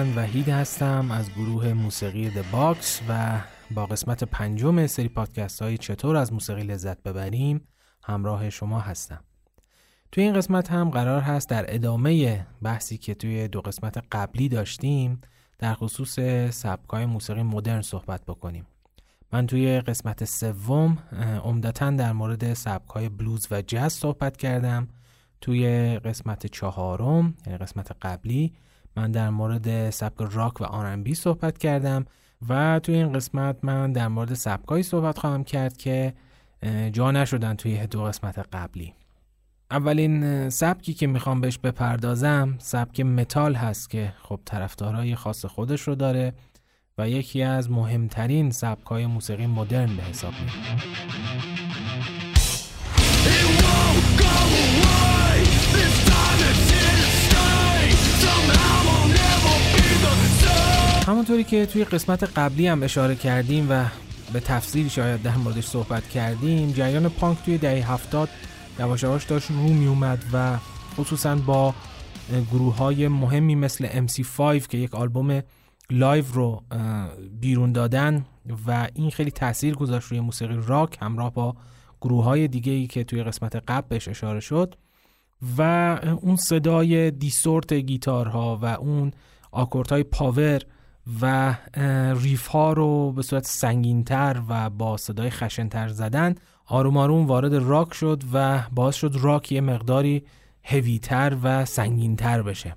من وحید هستم از گروه موسیقی The Box و با قسمت پنجم سری پادکست های چطور از موسیقی لذت ببریم همراه شما هستم. توی این قسمت هم قرار هست در ادامه بحثی که توی دو قسمت قبلی داشتیم در خصوص سبکای موسیقی مدرن صحبت بکنیم. من توی قسمت سوم عمدتا در مورد سبکای بلوز و جاز صحبت کردم. توی قسمت چهارم یعنی قسمت قبلی من در مورد سبک راک و آرنبی صحبت کردم و توی این قسمت من در مورد سبکایی صحبت خواهم کرد که جا نشدن توی دو قسمت قبلی. اولین سبکی که می‌خوام بهش بپردازم سبک متال هست که خب طرفدارای خاص خودش رو داره و یکی از مهمترین سبکای موسیقی مدرن به حساب میاد همونطوری که توی قسمت قبلی هم اشاره کردیم و به تفصیل شاید در موردش صحبت کردیم جریان پانک توی دهه هفتاد یواش یواش داشت رو می اومد و خصوصا با گروه های مهمی مثل MC5 که یک آلبوم live رو بیرون دادن و این خیلی تاثیر گذاشت روی موسیقی راک همراه با گروه های دیگه ای که توی قسمت قبل بهش اشاره شد و اون صدای distort گیتارها و اون های power و riff ها رو به صورت سنگینتر و با صدای خشنتر زدن آروم آروم وارد راک شد و باعث شد راک یه مقداری هویتر و سنگینتر بشه.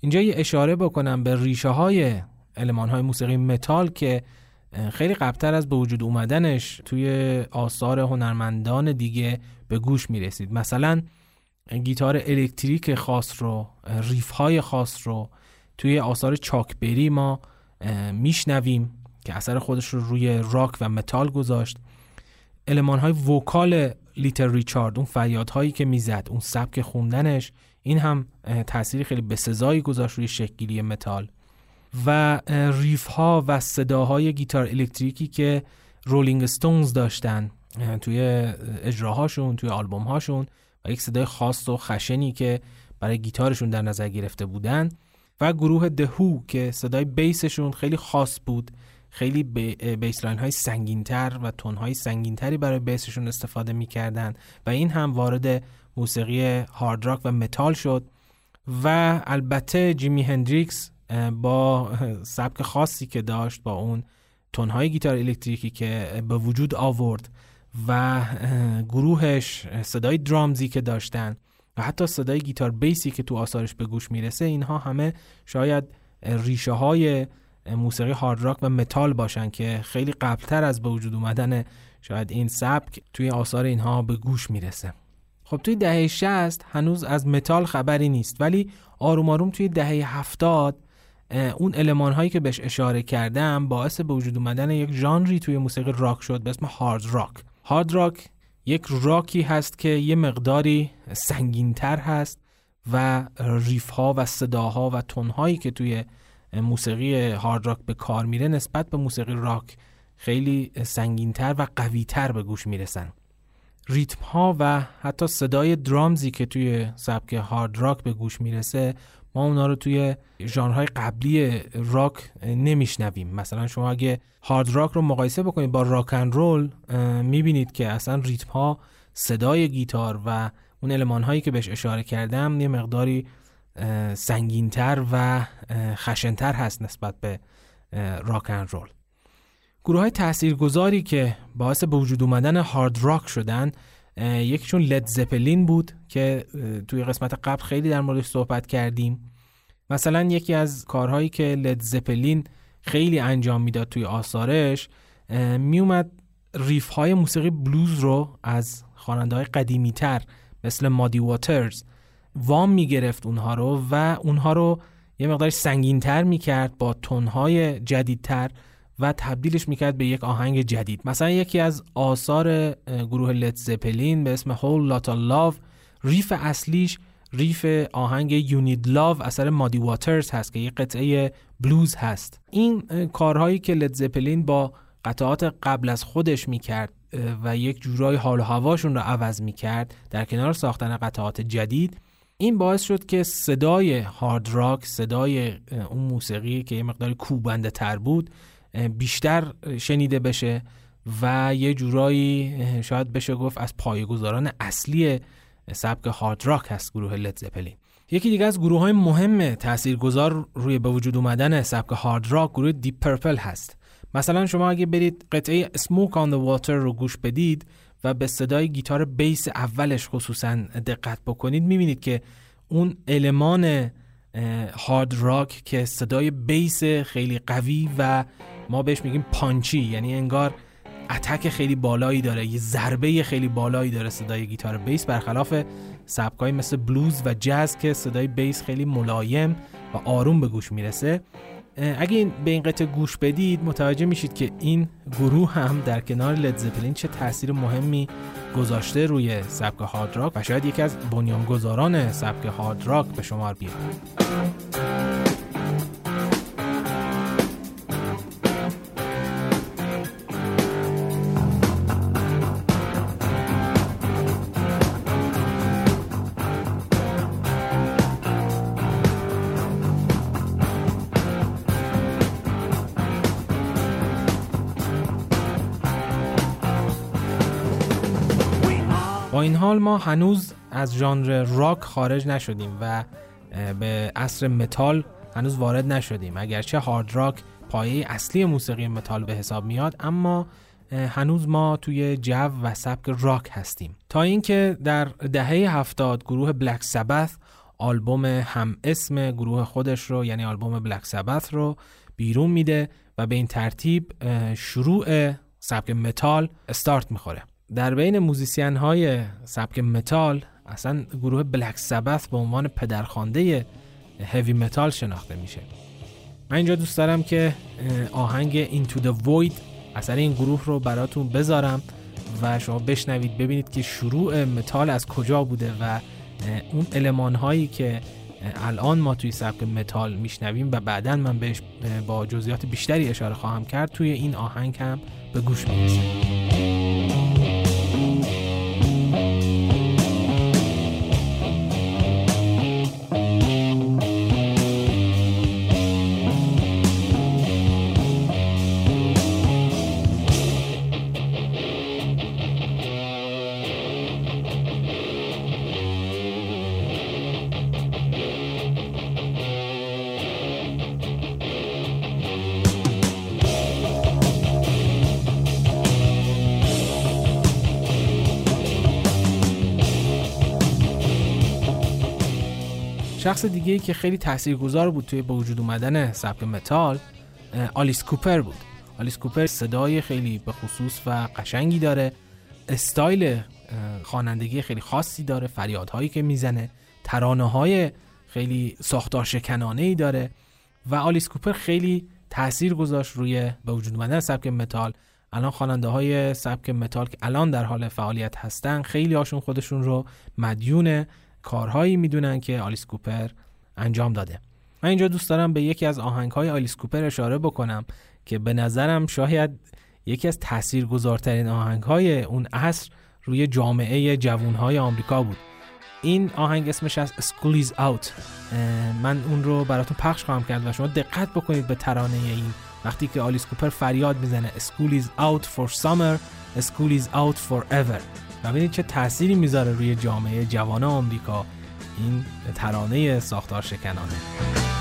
اینجا یه اشاره بکنم به ریشه های المان های موسیقی متال که خیلی قبلتر از به وجود اومدنش توی آثار هنرمندان دیگه به گوش می رسید مثلا گیتار الکتریک خاص رو riff های خاص رو توی آثار چاک بری ما میشنویم که اثر خودش رو روی راک و متال گذاشت. المان های vocal لیتل ریچارد اون فریادهایی که می‌زد اون سبک خوندنش این هم تأثیری خیلی بسزایی گذاشت روی شکلی متال. و riff ها و صداهای گیتار الکتریکی که رولینگ ستونز داشتن توی اجراهاشون توی آلبوم هاشون و یک صدای خاص و خشنی که برای گیتارشون در نظر گرفته بودن. و گروه The Who که صدای بیسشون خیلی خاص بود خیلی bass line های سنگینتر و تون های سنگینتری برای بیسشون استفاده می‌کردن و این هم وارد موسیقی هارد راک و متال شد و البته جیمی هندریکس با سبک خاصی که داشت با اون تونهای گیتار الکتریکی که به وجود آورد و گروهش صدای drums ی که داشتن و حتی صدای گیتار بیسی که تو آثارش به گوش می‌رسه اینها همه شاید ریشه های موسیقی هارد راک و متال باشن که خیلی قبلتر از به وجود اومدن شاید این سبک توی آثار اینها به گوش می‌رسه. خب توی دهه 60 هنوز از متال خبری نیست ولی آروم آروم توی دهه 70 اون علمان هایی که بهش اشاره کردم باعث به وجود اومدن یک ژانری توی موسیقی راک شد به اسم هارد راک هارد راک یک راکی هست که یه مقداری سنگینتر هست و ریف ها و صداها و تون هایی که توی موسیقی هارد راک به کار میره نسبت به موسیقی راک خیلی سنگینتر و قویتر به گوش می‌رسن. ریتم ها و حتی صدای درامزی که توی سبک هارد راک به گوش می‌رسه ما اونا رو توی ژانرهای قبلی راک نمیشنویم. مثلا شما اگه هارد راک رو مقایسه بکنید با راک اند رول می‌بینید که اصلا ریتم ها صدای گیتار و اون المان هایی که بهش اشاره کردم یه مقداری سنگینتر و خشنتر هست نسبت به راک اند رول. گروه های تاثیرگذاری که باعث به وجود اومدن هارد راک شدن یکیشون لد زپلین بود که توی قسمت قبل خیلی در موردش صحبت کردیم. مثلا یکی از کارهایی که لد زپلین خیلی انجام می‌داد توی آثارش میومد ریف های موسیقی بلوز رو از خواننده های قدیمی تر مثل مادی واترز وام می‌گرفت اونها رو و اونها رو یه مقدار سنگین تر می‌کرد با تنهای جدیدتر. و تبدیلش می‌کرد به یک آهنگ جدید. مثلا یکی از آثار گروه لت زپلین به اسم هول لاتا لاو ریف اصلیش ریف آهنگ یونید لاو اثر مادی واترز هست که یک قطعه بلوز هست. این کارهایی که لت زپلین با قطعات قبل از خودش می‌کرد و یک جورای حال و هواشون رو عوض می‌کرد در کنار ساختن قطعات جدید این باعث شد که صدای هارد راک صدای اون موسیقی که یه مقدار کوبنده تر بود بیشتر شنیده بشه و یه جورایی شاید بشه گفت از پایه‌گذاران اصلی سبک هارد راک هست گروه لید زپلین یکی دیگه از گروه های مهم تاثیرگذار روی به وجود اومدن سبک هارد راک گروه دیپ پرپل هست. مثلا شما اگه برید قطعه Smoke on the Water رو گوش بدید و به صدای گیتار بیس اولش خصوصا دقت بکنید می‌بینید که اون المان هارد راک که صدای بیس خیلی قوی و ما بهش میگیم punchy یعنی انگار attack خیلی بالایی داره یه ضربه خیلی بالایی داره صدای گیتار بیس برخلاف سبکایی مثل بلوز و جاز که صدای بیس خیلی ملایم و آروم به گوش می‌رسه. اگه به این قطعه گوش بدید متوجه میشید که این گروه هم در کنار لدزپلین چه تاثیر مهمی گذاشته روی سبک هارد راک و شاید یکی از بنیانگذاران سبک هارد راک به شمار بیاد. این حال ما هنوز از ژانر راک خارج نشدیم و به عصر متال هنوز وارد نشدیم. اگرچه هارد راک پایه اصلی موسیقی متال به حساب میاد اما هنوز ما توی جو و سبک راک هستیم. تا اینکه در دهه هفتاد گروه بلک سبث آلبوم هم اسم گروه خودش رو یعنی آلبوم بلک سبث رو بیرون میده و به این ترتیب شروع سبک متال استارت می‌خوره. در بین موزیسین های سبک متال اصلا گروه بلک سبث به عنوان پدرخوانده هوی متال شناخته میشه. من اینجا دوست دارم که آهنگ Into the Void اثر این گروه رو براتون بذارم و شما بشنوید ببینید که شروع متال از کجا بوده و اون المان هایی که الان ما توی سبک متال میشنویم و بعدا من بهش با جزئیات بیشتری اشاره خواهم کرد توی این آهنگ هم به گوش می‌رسه. شخص دیگه ای که خیلی تاثیرگذار بود توی به وجود اومدن سبک متال آلیس کوپر بود. آلیس کوپر صدای خیلی به خصوص و قشنگی داره. استایل خوانندگی خیلی خاصی داره فریادهایی که می‌زنه ترانه های خیلی ساختار شکنانه ای داره و آلیس کوپر خیلی تاثیر گذاشت روی به وجود اومدن سبک متال. الان خواننده های سبک متال که الان در حال فعالیت هستن خیلی هاشون خودشون رو مدیون کارهایی می‌دونن که آلیس کوپر انجام داده. من اینجا دوست دارم به یکی از آهنگ های آلیس کوپر اشاره بکنم که به نظرم شاید یکی از تاثیرگذارترین آهنگ های اون عصر روی جامعه جوون های آمریکا بود. این آهنگ اسمش از is Out. من اون رو براتون پخش خواهم کرد و شما دقت بکنید به ترانه این. وقتی که آلیس کوپر فریاد می‌زنه School is out for summer School is out forever. و ببینید چه تأثیری می‌ذاره روی جامعه جوان آمریکا. این ترانه ساختار شکنانه.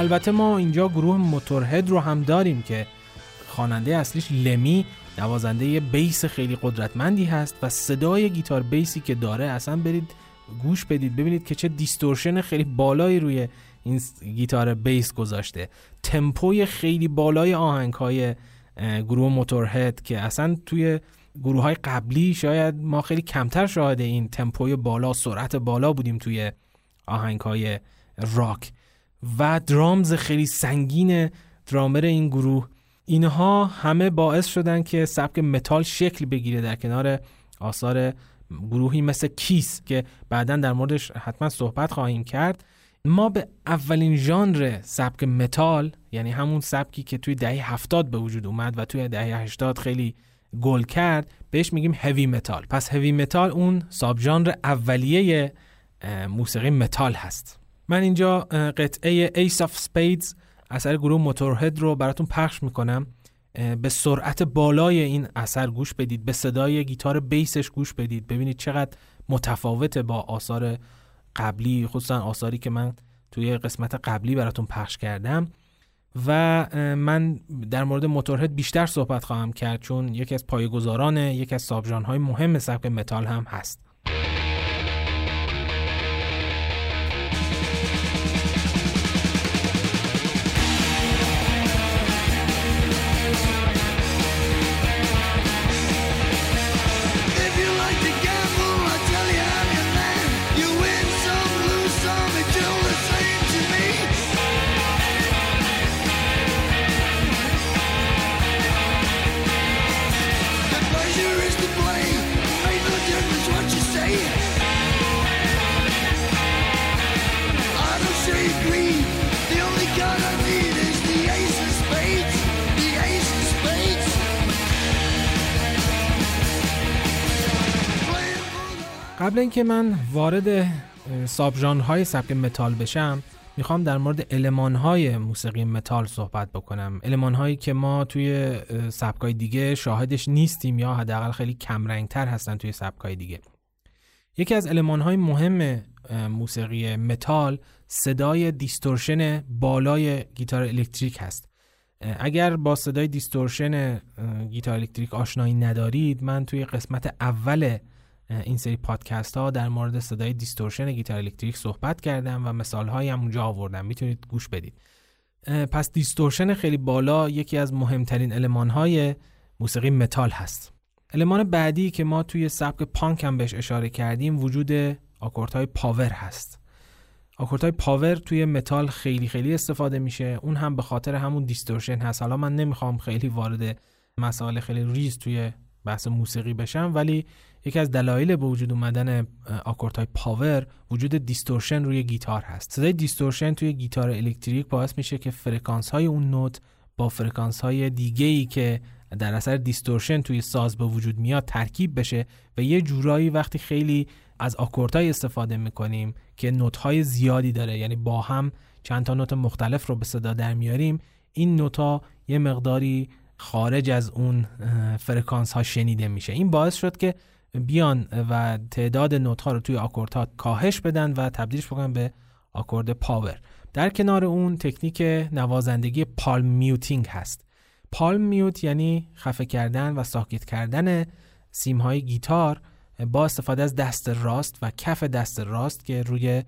البته ما اینجا گروه موتورهد رو هم داریم که خواننده اصلیش لمی نوازنده بیس خیلی قدرتمندی هست و صدای گیتار بیسی که داره اصلا برید گوش بدید ببینید که چه دیستورشن خیلی بالایی روی این گیتار بیس گذاشته. تمپوی خیلی بالای آهنگ های گروه موتورهد که اصلا توی گروه های قبلی شاید ما خیلی کمتر شاهد این تمپوی بالا سرعت بالا بودیم توی آهنگ های راک. و drums خیلی سنگین درامر این گروه. اینها همه باعث شدن که سبک متال شکل بگیره در کنار آثار گروهی مثل کیس که بعدا در موردش حتما صحبت خواهیم کرد. ما به اولین ژانر سبک متال یعنی همون سبکی که توی دهه هفتاد به وجود اومد و توی دهه هشتاد خیلی گل کرد بهش میگیم هوی متال پس هوی متال اون sub ژانر اولیه موسیقی متال هست. من اینجا قطعه Ace of Spades اثر گروه موتورهد رو براتون پخش می‌کنم. به سرعت بالای این اثر گوش بدید به صدای گیتار بیسش گوش بدید. ببینید چقدر متفاوته با آثار قبلی خصوصا آثاری که من توی قسمت قبلی براتون پخش کردم. و من در مورد موتورهد بیشتر صحبت خواهم کرد چون یکی از پایه‌گذاران یکی از های مهم سبک متال هم هست. قبل اینکه من وارد sub های سبک متال بشم می‌خوام در مورد المان های موسیقی متال صحبت بکنم. المان هایی که ما توی سبک های دیگه شاهدش نیستیم یا حداقل خیلی کم تر هستن توی سبک های دیگه. یکی از المان های مهم موسیقی متال صدای distortion بالای گیتار الکتریک هست. اگر با صدای distortion گیتار الکتریک آشنایی ندارید من توی قسمت اول این سری پادکست ها در مورد صدای distortion گیتار الکتریک صحبت کردم و مثال هایی هم اونجا آوردم. می‌تونید گوش بدید. پس distortion خیلی بالا یکی از مهمترین المان های موسیقی متال هست. المان بعدی که ما توی سبک پانک هم بهش اشاره کردیم وجود های power هست. های power توی متال خیلی خیلی استفاده میشه. اون هم به خاطر همون distortion هست. حالا من نمی‌خوام خیلی وارد مسائل خیلی ریز توی بحث موسیقی بشم ولی یکی از دلایل به وجود اومدن های power وجود distortion روی گیتار هست. صدای distortion توی گیتار الکتریک باعث میشه که فرکانس های اون نوت با فرکانس های دیگه ای که در اثر distortion توی ساز به وجود میاد ترکیب بشه و یه جورایی وقتی خیلی از آکوردهای استفاده می‌کنیم که نوت های زیادی داره یعنی با هم چند تا نوت مختلف رو به صدا در میاریم این نوتا یه مقداری خارج از اون فرکانس ها شنیده میشه. این باعث شد که بیان و تعداد نوت ها رو توی آکوردها کاهش بدن و تبدیلش بکنن به آکورد power. در کنار اون تکنیک نوازندگی palm muting هست. palm mute یعنی خفه کردن و ساکت کردن سیم های گیتار با استفاده از دست راست و کف دست راست که روی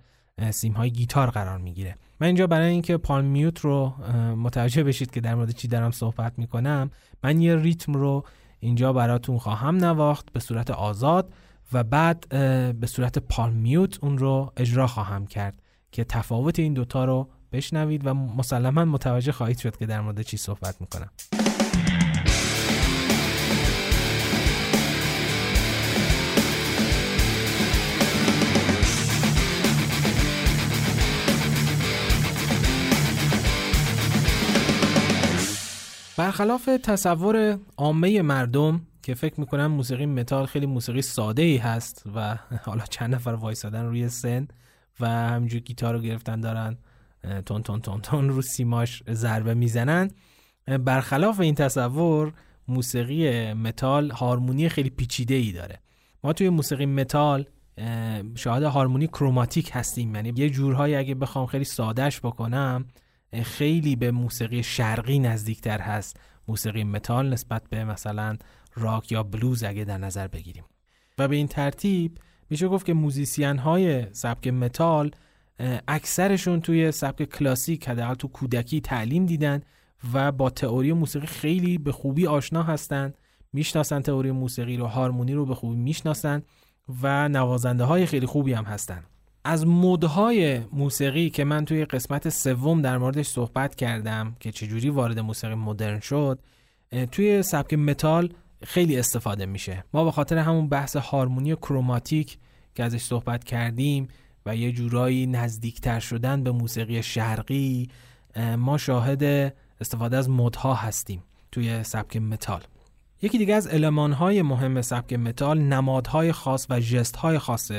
سیم های گیتار قرار می‌گیره. من اینجا برای اینکه پالم میوت رو متوجه بشید که در مورد چی دارم صحبت می‌کنم من یه ریتم رو اینجا براتون خواهم نواخت به صورت آزاد و بعد به صورت پالم میوت اون رو اجرا خواهم کرد که تفاوت این دوتا رو بشنوید و مسلما متوجه خواهید شد که در مورد چی صحبت می‌کنم. برخلاف تصور عامه مردم که فکر می‌کنن موسیقی متال خیلی موسیقی ساده ای هست و حالا چند نفر وایسادن روی سن و همینجور گیتار رو گرفتن دارن تون تون تون تون رو سیماش ضربه می‌زنن. برخلاف این تصور موسیقی متال هارمونی خیلی پیچیده ای داره. ما توی موسیقی متال شاهد هارمونی کروماتیک هستیم. یعنی یه جورهایی اگه بخوام خیلی سادهش بکنم خیلی به موسیقی شرقی نزدیکتر هست. موسیقی متال نسبت به مثلا راک یا بلوز اگه در نظر بگیریم. و به این ترتیب میشه گفت که موزیسین های سبک متال اکثرشون توی سبک کلاسیک حداقل تو کودکی تعلیم دیدن و با تئوری موسیقی خیلی به خوبی آشنا هستند می‌شناسن تئوری موسیقی رو هارمونی رو به خوبی می‌شناسن و نوازنده های خیلی خوبی هم هستن. از مودهای موسیقی که من توی قسمت سوم در موردش صحبت کردم که چجوری وارد موسیقی مدرن شد توی سبک متال خیلی استفاده میشه. ما به خاطر همون بحث هارمونی کروماتیک که ازش صحبت کردیم و یه جورایی نزدیکتر شدن به موسیقی شرقی ما شاهد استفاده از مدها هستیم توی سبک متال. یکی دیگه از المانهای مهم سبک متال نمادهای خاص و ژستهای خاص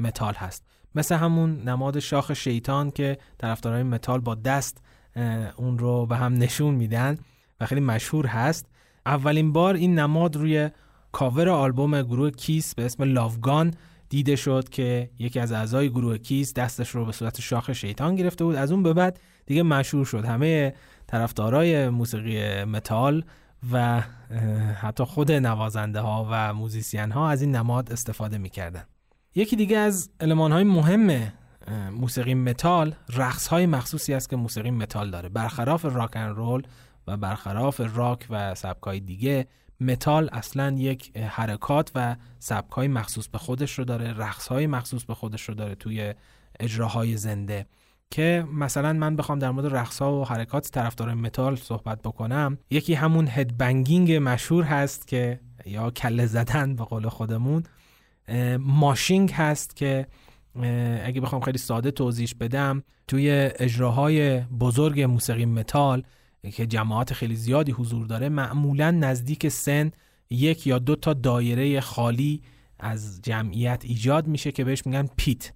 متال هست. مثل همون نماد شاخ شیطان که طرفدارای متال با دست اون رو به هم نشون میدن و خیلی مشهور هست. اولین بار این نماد روی کاور آلبوم گروه Kiss به اسم Love Gun دیده شد که یکی از اعضای گروه Kiss دستش رو به صورت شاخ شیطان گرفته بود. از اون به بعد دیگه مشهور شد. همه طرفدارای موسیقی متال و حتی خود نوازنده ها و موزیسین ها از این نماد استفاده می‌کردن. یکی دیگه از المان های مهم موسیقی متال رقص های مخصوصی است که موسیقی متال داره. برخلاف راک ان رول و برخلاف راک و سبکای دیگه متال اصلا یک حرکات و سبکای مخصوص به خودش رو داره رقص های مخصوص به خودش رو داره توی اجراهای زنده. که مثلا من بخوام در مورد رقص ها و حرکات طرفدار متال صحبت بکنم یکی همون headbanging مشهور هست که یا کله زدن به قول خودمون. ماشینگ هست که اگه بخوام خیلی ساده توضیح بدم توی اجراهای بزرگ موسیقی متال که جماعت خیلی زیادی حضور داره معمولا نزدیک سن یک یا دو تا دایره خالی از جمعیت ایجاد میشه که بهش میگن پیت.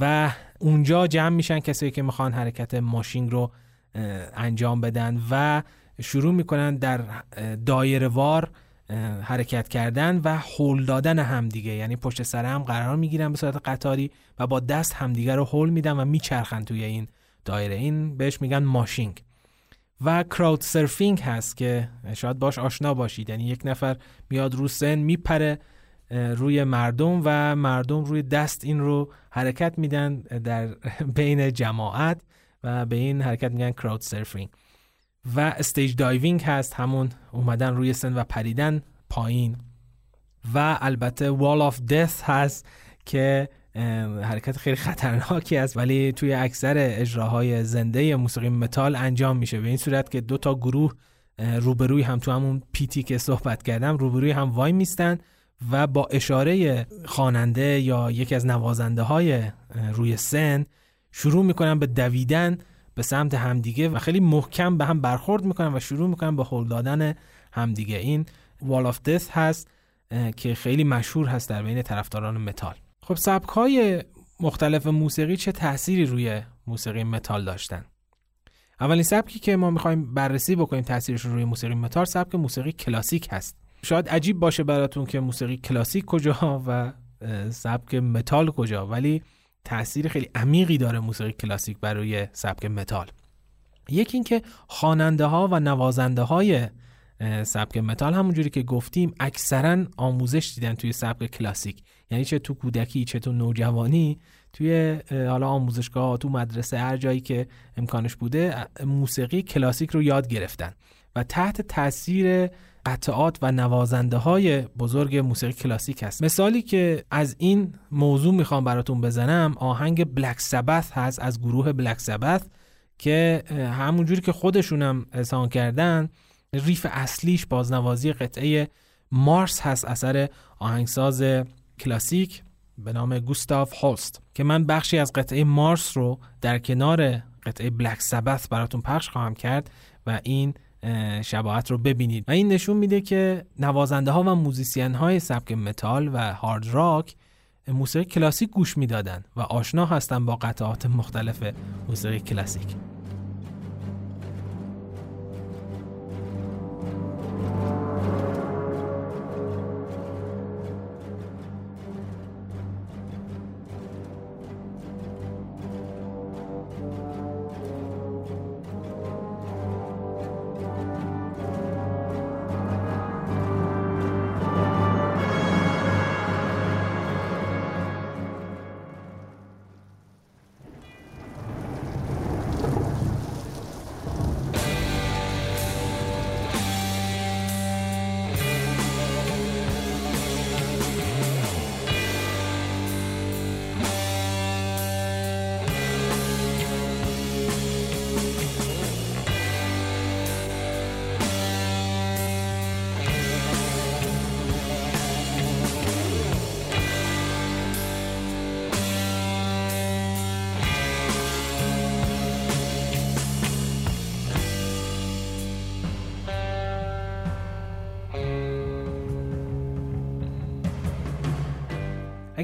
و اونجا جمع میشن کسایی که می‌خوان حرکت ماشین رو انجام بدن و شروع می‌کنن در دایره وار حرکت کردن و هول دادن همدیگه یعنی پشت سر هم قرار می‌گیرن به صورت قطاری و با دست همدیگه رو هول میدن و میچرخن توی این دایره. این بهش میگن ماشینگ. و کراود سرفینگ هست که شاید باش آشنا باشید. یعنی یک نفر میاد رو سن میپره روی مردم و مردم روی دست این رو حرکت میدن در بین جماعت و به این حرکت میگن crowd surfing و stage diving هست. همون اومدن روی سن و پریدن پایین. و البته wall of death هست که حرکت خیلی خطرناکی است ولی توی اکثر اجراهای زنده موسیقی متال انجام میشه. به این صورت که دو تا گروه روبروی هم تو همون pit ی که صحبت کردم روبروی هم وای میستن و با اشاره خواننده یا یکی از نوازنده های روی سن شروع می‌کنن به دویدن. به سمت همدیگه و خیلی محکم به هم برخورد می‌کنن و شروع می‌کنن به هل دادن همدیگه. این wall of death هست که خیلی مشهور هست در بین طرفداران متال. خب سبک های مختلف موسیقی چه تأثیری روی موسیقی متال داشتن؟ اولین سبکی که ما می‌خوایم بررسی بکنیم تاثیرش روی موسیقی متال سبک موسیقی کلاسیک هست. شاید عجیب باشه براتون که موسیقی کلاسیک کجا و سبک متال کجا ولی تاثیر خیلی عمیقی داره موسیقی کلاسیک برای سبک متال. یکی اینکه خواننده ها و نوازنده های سبک متال همونجوری که گفتیم اکثرا آموزش دیدن توی سبک کلاسیک. یعنی چه تو کودکی چه تو نوجوانی توی حالا آموزشگاه تو مدرسه هر جایی که امکانش بوده موسیقی کلاسیک رو یاد گرفتن. و تحت تاثیر قطعات و نوازنده های بزرگ موسیقی کلاسیک هست. مثالی که از این موضوع می‌خوام براتون بزنم آهنگ بلک سبث هست از گروه بلک سبث که همونجوری که خودشونم احسان کردن ریف اصلیش بازنوازی قطعه مارس هست اثر آهنگساز کلاسیک به نام گوستاف هولست که من بخشی از قطعه مارس رو در کنار قطعه بلک سبث براتون پخش خواهم کرد و این شباهت رو ببینید. و این نشون میده که نوازنده ها و موزیسین های سبک متال و هارد راک موسیقی کلاسیک گوش می‌دادن و آشنا هستن با قطعات مختلف موسیقی کلاسیک.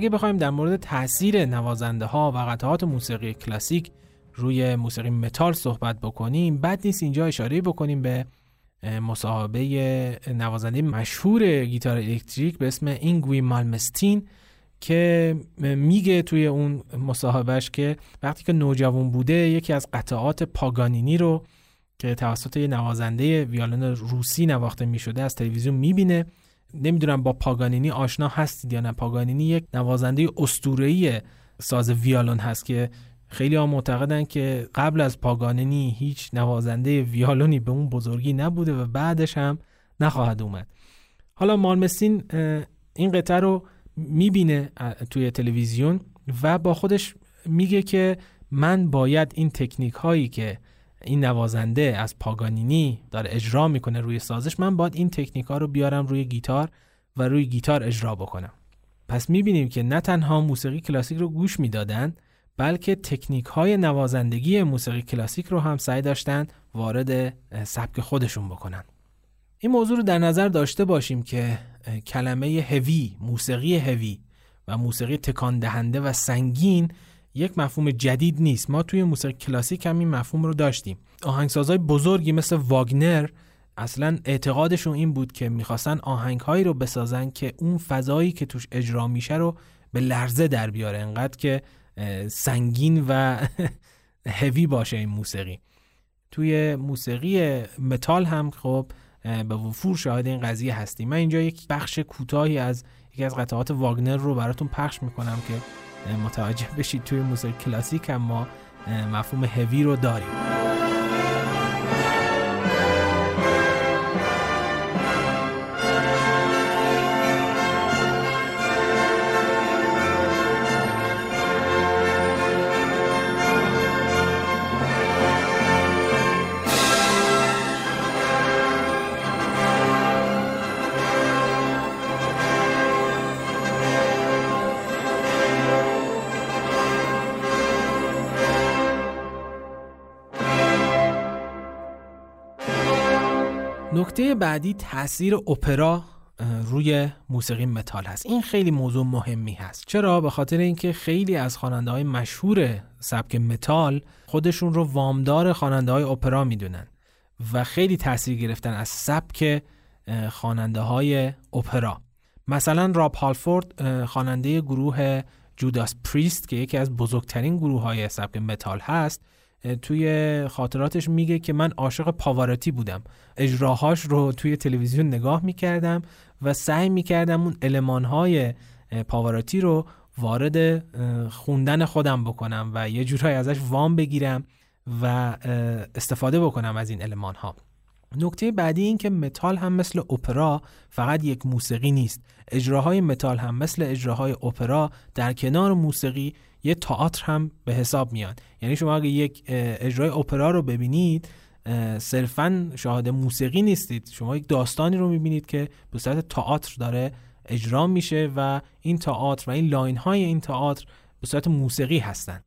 اگه بخوایم در مورد تاثیر نوازنده ها و قطعات موسیقی کلاسیک روی موسیقی متال صحبت بکنیم بد نیست اینجا اشاره بکنیم به مصاحبه نوازنده مشهور گیتار الکتریک به اسم اینگوی مالمستین که میگه توی اون مصاحبهش که وقتی که نوجوان بوده یکی از قطعات پاگانینی رو که توسط یه نوازنده ویالون روسی نواخته می‌شده از تلویزیون می‌بینه. نمی‌دونم با پاگانینی آشنا هستید یا نه. پاگانینی یک نوازنده اسطوره‌ای ساز ویالون هست که خیلی ها معتقدن که قبل از پاگانینی هیچ نوازنده ویالونی به اون بزرگی نبوده و بعدش هم نخواهد اومد. حالا مالمستین این قطعه رو می‌بینه توی تلویزیون و با خودش میگه که من باید این تکنیک هایی که این نوازنده از پاگانینی داره اجرا می‌کنه روی سازش من باید این تکنیک ها رو بیارم روی گیتار و روی گیتار اجرا بکنم. پس می‌بینیم که نه تنها موسیقی کلاسیک رو گوش می‌دادن بلکه تکنیک های نوازندگی موسیقی کلاسیک رو هم سعی داشتن وارد سبک خودشون بکنن. این موضوع رو در نظر داشته باشیم که کلمه هوی، موسیقی هوی و موسیقی تکان دهنده و سنگین یک مفهوم جدید نیست. ما توی موسیقی کلاسیک هم این مفهوم رو داشتیم. آهنگسازهای بزرگی مثل واگنر اصلا اعتقادشون این بود که می‌خواستن آهنگهایی رو بسازن که اون فضایی که توش اجرا میشه رو به لرزه در بیاره. انقدر که سنگین و هوی باشه این موسیقی. توی موسیقی متال هم خب به وفور شاهد این قضیه هستیم. من اینجا یک بخش کوتاهی از یکی از قطعات واگنر رو براتون پخش می‌کنم که متوجه بشید توی موسیقی کلاسیک هم ما مفهوم هوی رو داریم. بعدی تاثیر اپرا روی موسیقی متال هست. این خیلی موضوع مهمی هست. چرا؟ به خاطر اینکه خیلی از خواننده های مشهور سبک متال خودشون رو وامدار خواننده های اپرا می‌دونن و خیلی تاثیر گرفتن از سبک خواننده های اپرا. مثلا راب هالفورد خواننده گروه Judas Priest که یکی از بزرگترین گروه های سبک متال هست توی خاطراتش میگه که من عاشق پاوارتی بودم. اجراهاش رو توی تلویزیون نگاه می‌کردم و سعی می‌کردم اون المانهای پاوارتی رو وارد خوندن خودم بکنم و یه جورایی ازش وام بگیرم و استفاده بکنم از این المان ها نکته بعدی این که متال هم مثل اپرا فقط یک موسیقی نیست. اجراهای متال هم مثل اجراهای اپرا در کنار موسیقی یه تئاتر هم به حساب میاد. یعنی شما اگه یک اجرای اپرا رو ببینید صرفا شاهد موسیقی نیستید. شما یک داستانی رو می‌بینید که به صورت تئاتر داره اجرا میشه و این تئاتر و این line های این تئاتر به صورت موسیقی هستن.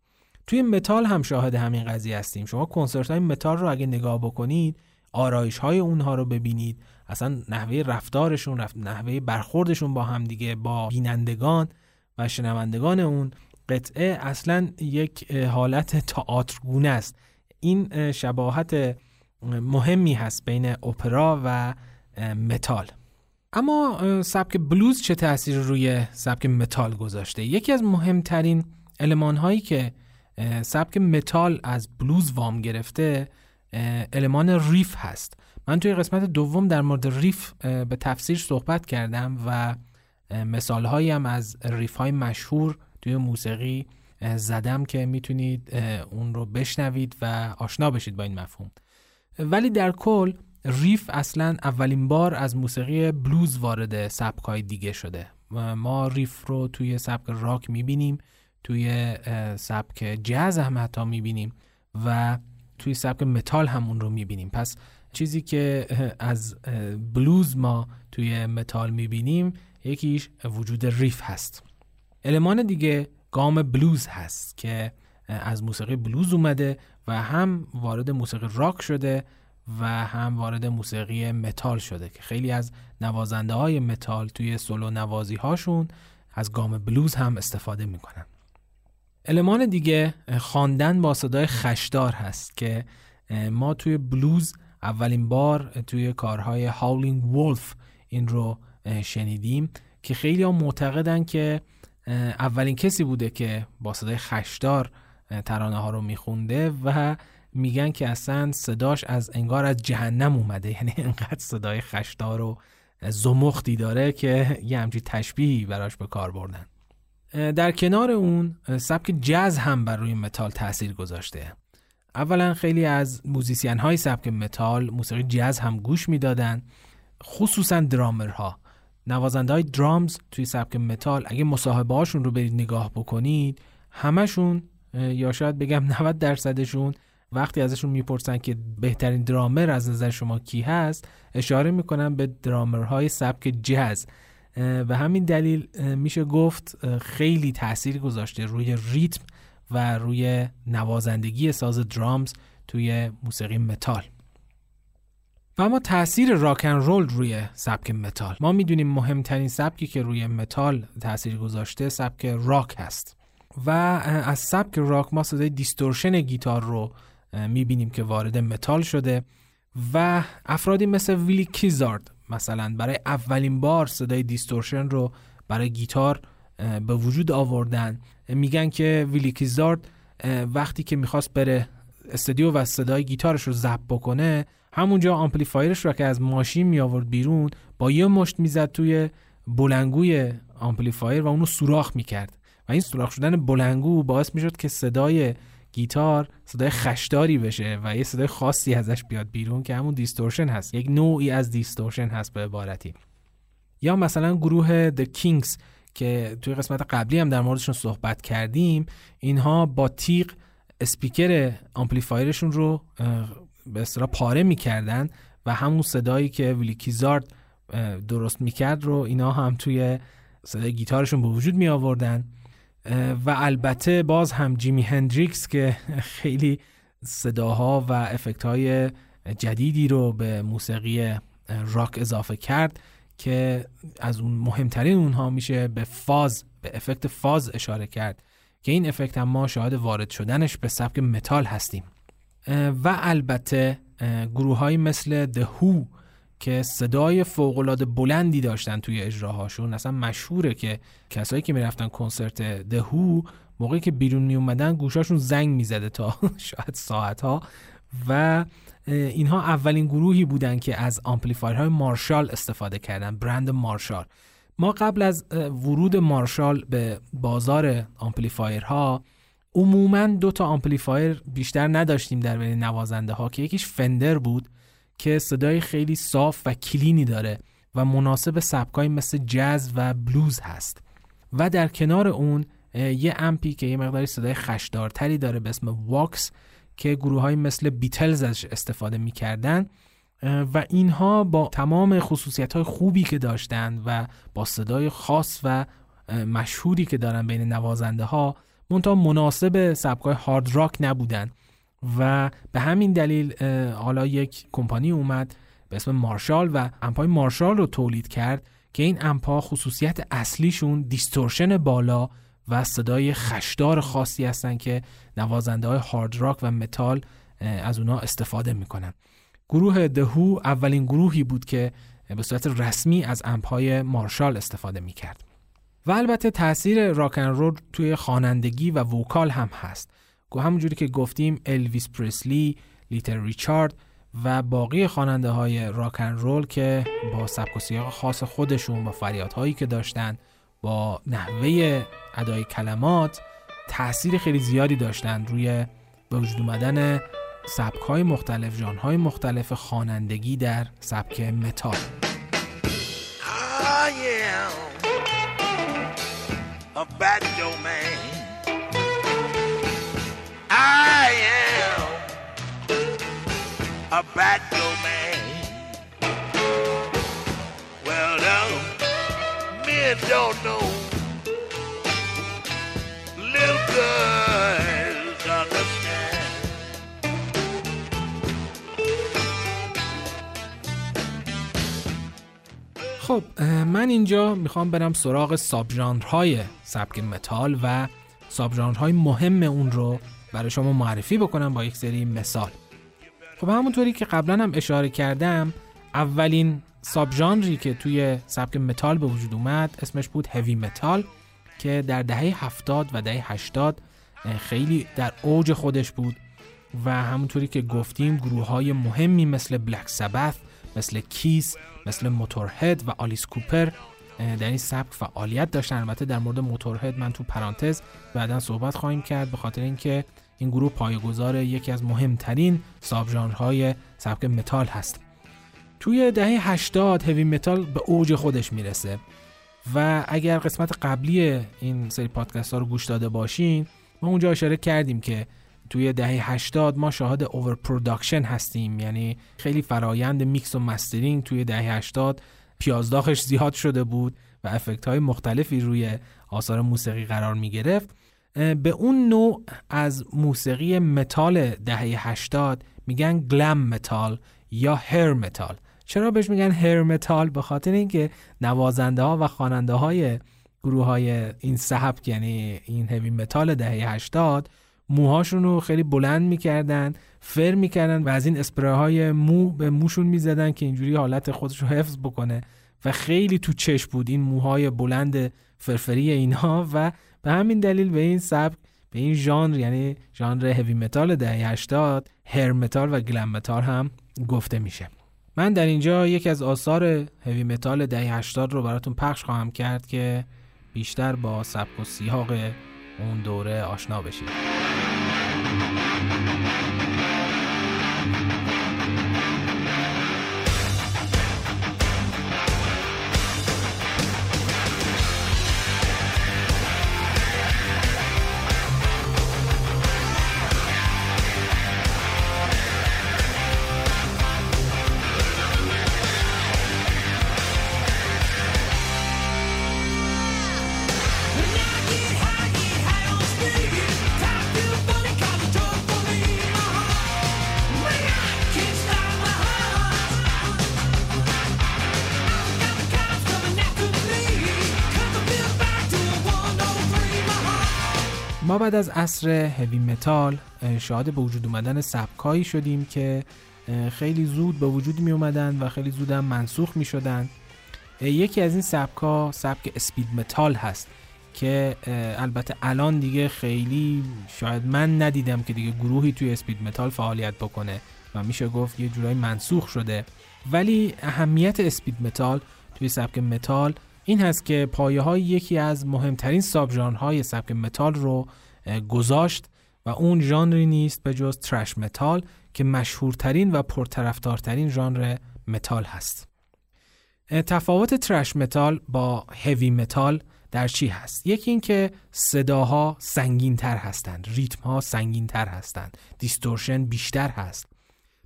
توی متال هم شاهد همین قضیه هستیم. شما کنسرت های متال رو اگه نگاه بکنید آرایش های اونها رو ببینید. اصلا نحوه رفتارشون نحوه برخوردشون با همدیگه با بینندگان و شنوندگان اون قطعه اصلا یک حالت تئاترگونه است. این شباهت مهمی هست بین اپرا و متال. اما سبک بلوز چه تاثیر روی سبک متال گذاشته؟ یکی از مهمترین المان هایی که سبک متال از بلوز وام گرفته المان riff هست. من توی قسمت دوم در مورد riff به تفصیل صحبت کردم و مثال هم از riff های مشهور توی موسیقی زدم که می‌تونید اون رو بشنوید و آشنا بشید با این مفهوم. ولی در کل riff اصلا اولین بار از موسیقی بلوز وارد سبکای دیگه شده. ما riff رو توی سبک راک می‌بینیم توی سبک جاز هم حتی می‌بینیم و توی سبک متال هم اون رو می‌بینیم. پس چیزی که از بلوز ما توی متال می‌بینیم یکیش وجود riff هست. المان دیگه گام بلوز هست که از موسیقی بلوز اومده و هم وارد موسیقی راک شده و هم وارد موسیقی متال شده که خیلی از نوازنده های متال توی سولو نوازی هاشون از گام بلوز هم استفاده می‌کنن. المان دیگه خواندن با صدای خشدار هست که ما توی بلوز اولین بار توی کارهای هاولینگ ولف این رو شنیدیم که خیلی ها معتقدن که اولین کسی بوده که با صدای خشدار ترانه ها رو میخونده و میگن که اصلا صداش از انگار از جهنم اومده. یعنی انقدر صدای خشدار و زمختی داره که یه همچی تشبیهی براش به کار بردن. در کنار اون سبک جز هم بر روی متال تاثیر گذاشته. اولا خیلی از موزیسین های سبک متال موسیقی جز هم گوش می‌دادن خصوصا درامرها. نوازنده های drums توی سبک متال اگه مصاحبه هاشون رو برید نگاه بکنید همشون یا شاید بگم 90 درصدشون وقتی ازشون می‌پرسن که بهترین درامر از نظر شما کی هست اشاره می‌کنن به درامرهای سبک جز و همین دلیل میشه گفت خیلی تاثیر گذاشته روی ریتم و روی نوازندگی ساز drums توی موسیقی متال. و اما تاثیر rock and roll روی سبک متال. ما می‌دونیم مهمترین سبکی که روی متال تاثیر گذاشته سبک راک هست. و از سبک راک ما صدای distortion گیتار رو می‌بینیم که وارد متال شده و افرادی مثل ویلی کیزارد مثلا برای اولین بار صدای distortion رو برای گیتار به وجود آوردن. میگن که ویلی کیزارد وقتی که می‌خواست بره استودیو و صدای گیتارش رو ضبط بکنه همونجا آمپلیفایرش رو که از ماشین می آورد بیرون با یه مشت می‌زد توی بلنگوی آمپلیفایر و اونو سوراخ می‌کرد. و این سوراخ شدن بلنگو باعث می‌شد که صدای گیتار صدای خشداری بشه و یه صدای خاصی ازش بیاد بیرون که همون distortion هست. یک نوعی از distortion هست به عبارتی. یا مثلا گروه The Kings که توی قسمت قبلی هم در موردشون صحبت کردیم اینها با تیغ اسپیکر آمپلیفایرشون رو به اصطلاح پاره می‌کردن و همون صدایی که ویلی کیزارد درست می‌کرد رو اینا هم توی صدای گیتارشون به وجود می آوردن و البته باز هم جیمی هندریکس که خیلی صداها و افکت های جدیدی رو به موسیقی راک اضافه کرد که از اون مهمترین اونها میشه به فاز به افکت فاز اشاره کرد. که این افکت هم ما شاهد وارد شدنش به سبک متال هستیم. و البته گروه های مثل Who که صدای فوقالعاده بلندی داشتن توی اجراهاشون اصلا مشهوره که کسایی که می‌رفتن کنسرت دهو موقعی که بیرون می اومدن گوشاشون زنگ می‌زده تا شاید ساعت ها و اینها اولین گروهی بودن که از های مارشال استفاده کردن برند مارشال. ما قبل از ورود مارشال به بازار آمپلیفایرها عموما دو تا آمپلیفایر بیشتر نداشتیم در بین نوازنده ها که یکیش فندر بود که صدای خیلی صاف و clean ی داره و مناسب سبکای مثل جاز و بلوز هست. و در کنار اون یه amp ی که یه مقداری صدای خشدارتری داره به اسم واکس که گروه های مثل بیتلز ازش استفاده می‌کردن. و اینها با تمام خصوصیت های خوبی که داشتن و با صدای خاص و مشهوری که دارن بین نوازنده ها منتها مناسب سبکای هارد راک نبودن. و به همین دلیل حالا یک کمپانی اومد به اسم مارشال و امپای مارشال رو تولید کرد که این امپا خصوصیت اصلیشون دیستورشن بالا و صدای خشدار خاصی هستن که نوازنده های هارد راک و متال از اونا استفاده می‌کنن. گروه The Who اولین گروهی بود که به صورت رسمی از amp ای مارشال استفاده می‌کرد. و البته تاثیر rock and roll توی خوانندگی و vocal هم هست. همونجوری که گفتیم الویس پرسلی، لیتل ریچارد و باقی خواننده های rock and roll که با سبک و سیاق خاص خودشون با فریادهایی که داشتن با نحوه ادای کلمات تاثیر خیلی زیادی داشتن روی به وجود اومدن سبک های مختلف جان های مختلف خوانندگی در سبک متال. I am a bad man. Well, no, men don't know. Little girls خب من اینجا می‌خوام برم سراغ ساب های سبک متال و ساب های مهم اون رو برای شما معرفی بکنم با یک سری مثال. خب همونطوری که قبلا هم اشاره کردم اولین sub که توی سبک متال به وجود اومد اسمش بود هوی متال که در دهه 70 و دهه 80 خیلی در اوج خودش بود و همونطوری که گفتیم گروه های مهمی مثل بلک سبت مثل کیس مثل موتورهد و آلیس کوپر در این سبک فعالیت داشتن. البته در مورد موتورهد من تو پرانتز بعدا صحبت خواهیم کرد به خاطر اینکه این گروه پایه‌گذار یکی از مهمترین sub ژانرهای سبک متال هست. توی دهه 80 هوی متال به اوج خودش می‌رسه و اگر قسمت قبلی این سری پادکست ها رو گوش داده باشین ما اونجا اشاره کردیم که توی دهه 80 ما شاهد over production هستیم. یعنی خیلی فرایند میکس و mastering توی دهه 80 پیازداغش زیاد شده بود و افکت های مختلفی روی آثار موسیقی قرار می گرفت به اون نوع از موسیقی متال دهه 80 میگن glam metal یا hair metal چرا بهش میگن hair metal به خاطر اینکه نوازنده ها و خواننده های گروه های این سبک یعنی این هوی متال دهه 80 موهاشون رو خیلی بلند می‌کردن فر می‌کردن و از این اسپره های مو به موشون می‌زدن که اینجوری حالت خودش رو حفظ بکنه و خیلی تو چشم بود این موهای بلند فرفری اینها و به همین دلیل به این سبک به این ژانر یعنی ژانر هوی متال دهه 80 hair metal و glam metal هم گفته میشه. من در اینجا یکی از آثار هوی متال دهه 80 رو براتون پخش خواهم کرد که بیشتر با سبک و سیاق اون دوره آشنا بشید. از عصر heavy metal شاهد به وجود اومدن سبکایی شدیم که خیلی زود به وجود می اومدن و خیلی زود هم منسوخ می شدن یکی از این سبکا سبک speed metal هست که البته الان دیگه خیلی شاید من ندیدم که دیگه گروهی توی speed metal فعالیت بکنه و میشه گفت یه جورایی منسوخ شده. ولی اهمیت speed metal توی سبک متال این هست که پایه های یکی از مهمترین sub های سبک متال رو گذاشت و اون ژانری نیست به جز thrash metal که مشهورترین و پرطرفدارترین ژانر متال هست. تفاوت thrash metal با heavy metal در چی هست؟ یکی اینکه صداها سنگین تر هستند، ریتم ها سنگین تر هستند، distortion بیشتر هست.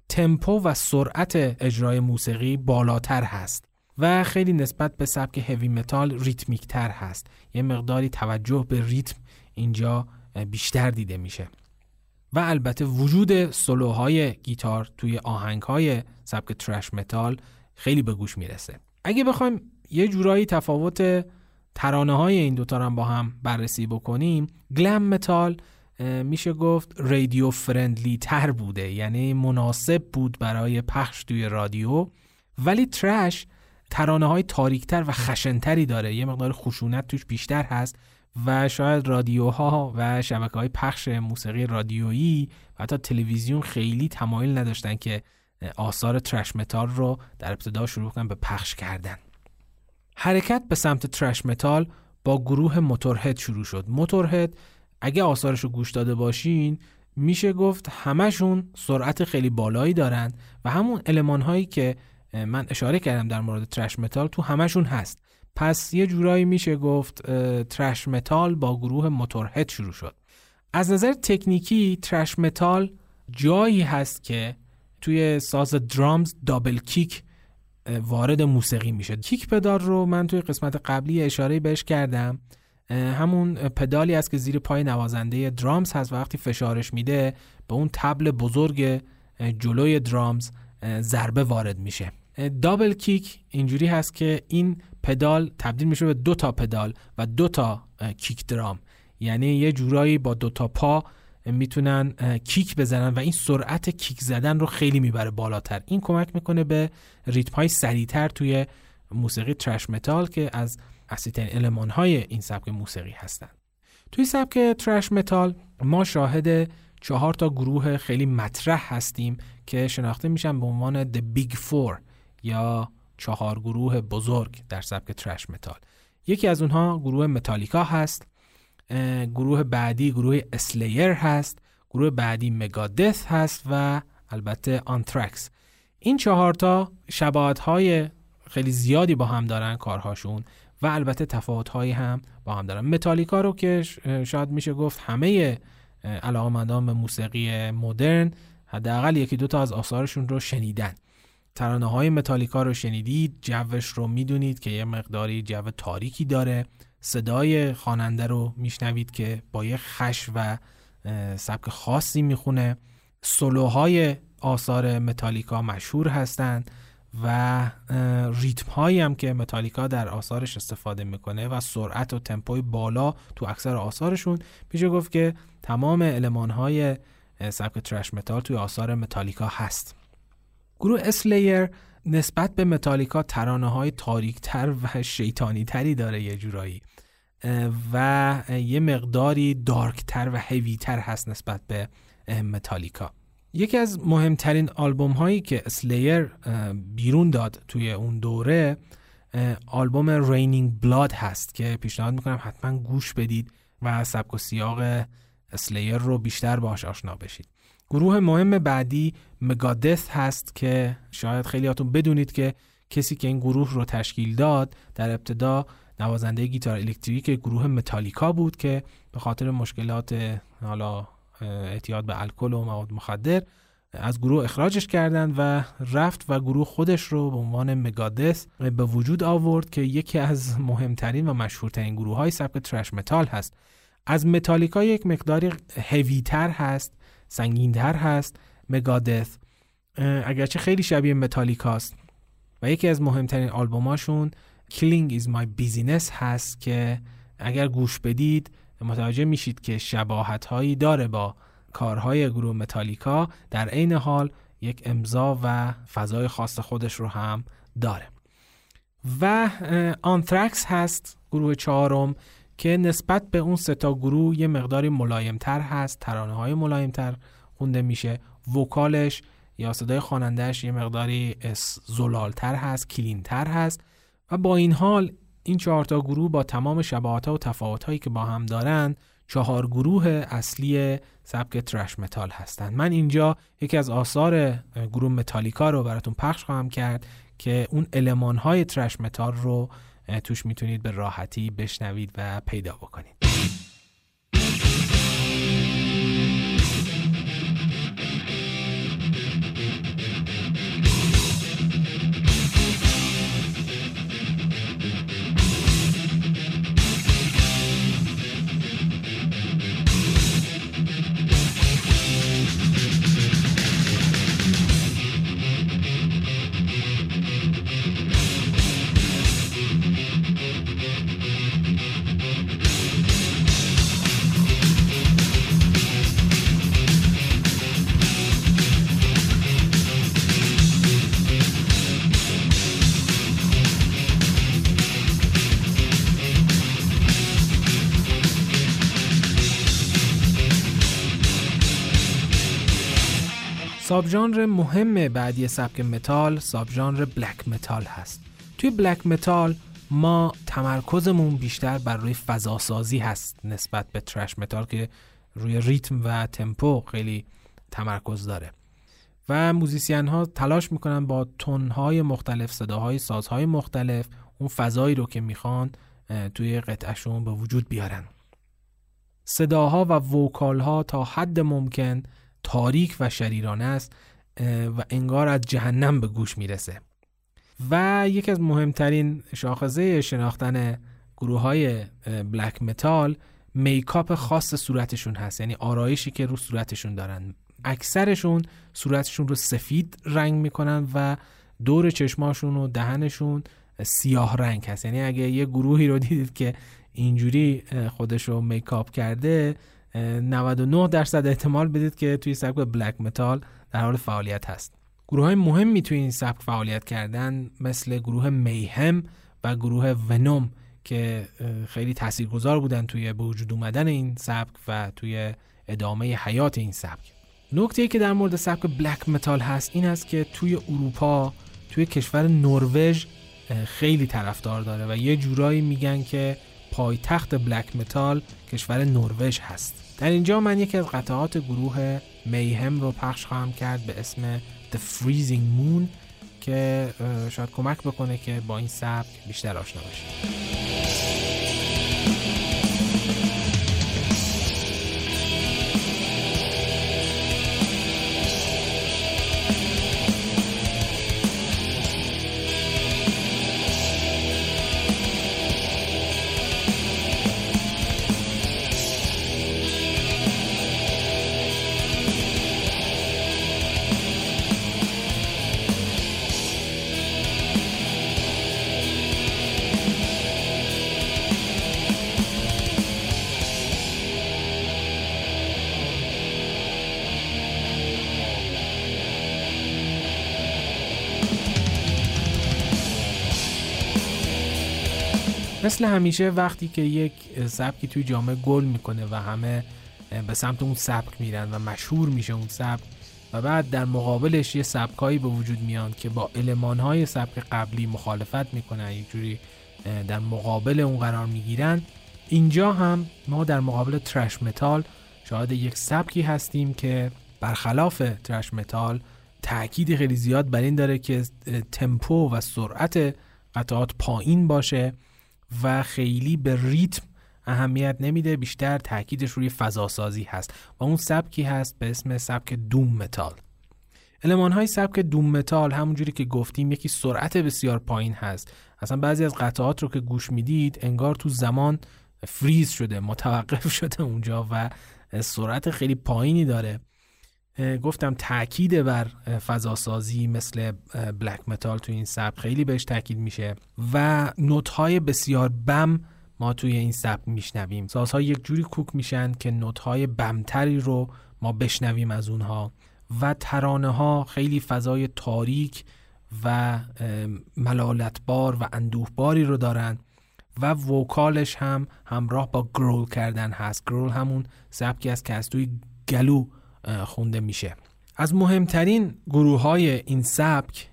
تمپو و سرعت اجرای موسیقی بالاتر هست. و خیلی نسبت به سبک heavy metal ریتمیک تر هست یه مقداری توجه به ریتم اینجا بیشتر دیده میشه. و البته وجود سولوهای گیتار توی آهنگهای سبک thrash metal خیلی به گوش می‌رسه. اگه بخوایم یه جورایی تفاوت ترانه های این دوتا رو با هم بررسی بکنیم glam metal میشه گفت radio friendly تر بوده یعنی مناسب بود برای پخش توی رادیو. ولی thrash ترانه های تاریکتر و خشنتری داره یه مقدار خشونت توش بیشتر هست. و شاید رادیوها و شبکه های پخش موسیقی رادیویی و حتی تلویزیون خیلی تمایل نداشتن که آثار thrash metal رو در ابتدا شروع کنن به پخش کردن. حرکت به سمت thrash metal با گروه Motörhead شروع شد. Motörhead اگه آثارش رو گوش داده باشین میشه گفت همشون سرعت خیلی بالایی دارند و همون المان که من اشاره کردم در مورد thrash metal تو همشون هست. پس یه جورایی میشه گفت thrash metal با گروه Motörhead شروع شد. از نظر تکنیکی thrash metal جایی هست که توی ساز drums double kick وارد موسیقی میشه. kick pedal رو من توی قسمت قبلی اشاره بهش کردم. همون پدالی است که زیر پای نوازنده drums هست وقتی فشارش میده به اون تبل بزرگ جلوی درامز ضربه وارد میشه. دابل کیک اینجوری هست که این پدال تبدیل میشه به دو تا پدال و دو تا کیک درام یعنی یه جورایی با دو تا پا می‌تونن کیک بزنن و این سرعت کیک زدن رو خیلی می‌بره بالاتر. این کمک می‌کنه به ریتم های سریعتر توی موسیقی ترش متال که از اصلیترین علمان های این سبک موسیقی هستن. توی سبک thrash metal ما شاهد چهار تا گروه خیلی مطرح هستیم که شناخته میشن به عنوان The Big Four. یا چهار گروه بزرگ در سبک thrash metal. یکی از اونها گروه متالیکا هست گروه بعدی گروه Slayer هست گروه بعدی Megadeth هست و البته Anthrax این چهارتا شباهت های خیلی زیادی با هم دارن کارهاشون و البته تفاوت هایی هم با هم دارن. متالیکا رو که شاید میشه گفت همه علاقمندان به موسیقی مدرن حداقل یکی دو تا از آثارشون رو شنیدن. ترانه های متالیکا رو شنیدید جوش رو می‌دونید که یه مقداری جو تاریکی داره. صدای خواننده رو میشنوید که با یه خش و سبک خاصی می‌خونه. سولوهای آثار متالیکا مشهور هستند و ریتم هایی هم که متالیکا در آثارش استفاده می‌کنه و سرعت و تمپوی بالا تو اکثر آثارشون. میشه گفت که تمام المان های سبک thrash metal توی آثار متالیکا هست. گروه Slayer نسبت به متالیکا ترانه های تاریک تر و شیطانی تری داره یه جورایی و یه مقداری dark تر و هیوی تر هست نسبت به متالیکا. یکی از مهمترین آلبوم هایی که Slayer بیرون داد توی اون دوره آلبوم Reign in Blood هست که پیشنهاد می‌کنم حتما گوش بدید و سبک و سیاق Slayer رو بیشتر باش آشنا بشید. گروه مهم بعدی Megadeth هست که شاید خیلیاتون بدونید که کسی که این گروه رو تشکیل داد در ابتدا نوازنده گیتار الکتریک گروه متالیکا بود که به خاطر مشکلات حالا اعتیاد به الکل و مواد مخدر از گروه اخراجش کردند و رفت و گروه خودش رو به عنوان مگادس به وجود آورد که یکی از مهمترین و مشهورترین گروه های سبک ترش متال هست. از متالیکا یک مقداری هویتر هست سنگینتر هست. مگادث اگرچه خیلی شبیه متالیکاست. و یکی از مهمترین آلبوماشون Killing is my business هست که اگر گوش بدید متوجه میشید که شباهت هایی داره با کارهای گروه متالیکا. در عین حال یک امضا و فضای خاص خودش رو هم داره. و آنترکس هست گروه چهارم. که نسبت به اون ستا گروه یه مقداری ملایمتر هست ترانه های ملایمتر خونده میشه. وکالش یا صدای خوانندهش یه مقداری زلالتر هست clean تر هست و با این حال این چهارتا گروه با تمام شباهت و تفاوت هایی که با هم دارند چهار گروه اصلی سبک thrash metal هستند من اینجا یکی از آثار گروه متالیکا رو براتون پخش خواهم کرد که اون المان های thrash metal رو توش می‌تونید به راحتی بشنوید و پیدا بکنید. sub ژانر مهم بعدی سبک metal sub ژانر black metal هست. توی black metal ما تمرکزمون بیشتر بر روی فضاسازی هست نسبت به thrash metal که روی ریتم و تمپو خیلی تمرکز داره. و musician ها تلاش می‌کنن با تون های مختلف صداهای سازهای مختلف اون فضایی رو که می‌خوان توی قطعشون به وجود بیارن. صداها و vocal ها تا حد ممکن تاریک و شریرانه است و انگار از جهنم به گوش می‌رسه. و یکی از مهمترین شاخصه شناختن گروه های black metal makeup خاص صورتشون هست. یعنی آرایشی که رو صورتشون دارن. اکثرشون صورتشون رو سفید رنگ می‌کنن و دور چشماشون و دهنشون سیاه رنگ هست. یعنی اگه یه گروهی رو دیدید که اینجوری خودش رو makeup کرده 99 درصد احتمال بدید که توی سبک black metal در حال فعالیت هست. گروه های مهمی توی این سبک فعالیت کردن مثل گروه Mayhem و گروه Venom که خیلی تاثیرگذار بودن توی به وجود اومدن این سبک و توی ادامه حیات این سبک. نکته ای که در مورد سبک black metal هست این است که توی اروپا توی کشور نروژ خیلی طرفدار داره و یه جورایی میگن که پایتخت بلک متال کشور نروژ هست. در اینجا من یکی از قطعات گروه میهم رو پخش خواهم کرد به اسم The Freezing Moon که شاید کمک بکنه که با این سبک بیشتر آشنا بشید مثل همیشه وقتی که یک سبکی توی جامعه گل می‌کنه و همه به سمت اون سبک میرن و مشهور میشه اون سبک و بعد در مقابلش یه سبکایی به وجود میان که با المانهای سبک قبلی مخالفت می‌کنن یک جوری در مقابل اون قرار می‌گیرن. اینجا هم ما در مقابل thrash metal شاهد یک سبکی هستیم که برخلاف thrash metal تاکید خیلی زیاد بر این داره که تمپو و سرعت قطعات پایین باشه. و خیلی به ریتم اهمیت نمیده بیشتر تاکیدش روی فضاسازی هست و اون سبکی هست به اسم سبک doom metal. المان های سبک doom metal همونجوری که گفتیم یکی سرعت بسیار پایین هست. اصلا بعضی از قطعات رو که گوش می‌دید انگار تو زمان فریز شده متوقف شده اونجا و سرعت خیلی پایینی داره. گفتم تاکید بر فضاسازی مثل black metal تو این سبک خیلی بهش تاکید میشه و نوت های بسیار بم ما توی این سبک میشنویم. سازها یک جوری کوک میشن که نوت های بمتری رو ما بشنویم از اونها و ترانه ها خیلی فضای تاریک و ملالتبار و اندوهباری رو دارن و vocal ش هم همراه با growl کردن هست. growl همون سبکی است که از توی گلو خونده میشه. از مهمترین گروه های این سبک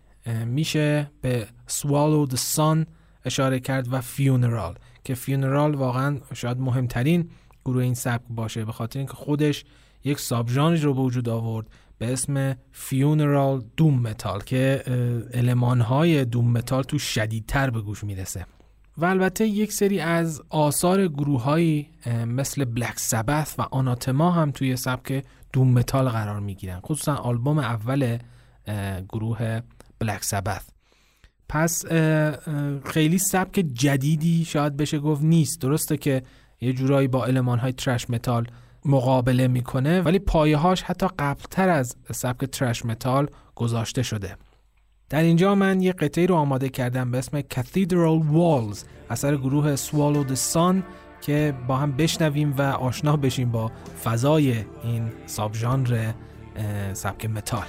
میشه به Swallow the Sun اشاره کرد و Funeral که Funeral واقعا شاید مهمترین گروه این سبک باشه به خاطر اینکه خودش یک sub رو به وجود آورد به اسم funeral doom metal که المان های doom metal توش شدیدتر به گوش می‌رسه. و البته یک سری از آثار گروه مثل Black Sabbath و Anathema هم توی سبک doom metal قرار می‌گیرن خصوصا آلبوم اول گروه Black Sabbath پس خیلی سبک جدیدی شاید بشه گفت نیست. درسته که یه جورایی با المان های thrash metal مقابله می‌کنه ولی پایه هاش حتی قبلتر از سبک thrash metal گذاشته شده. در اینجا من یه قطعه ای رو آماده کردم به اسم Cathedral Walls اثر گروه Swallow the Sun. که با هم بشنویم و آشنا بشیم با فضای این ساب ژانر سبک متال.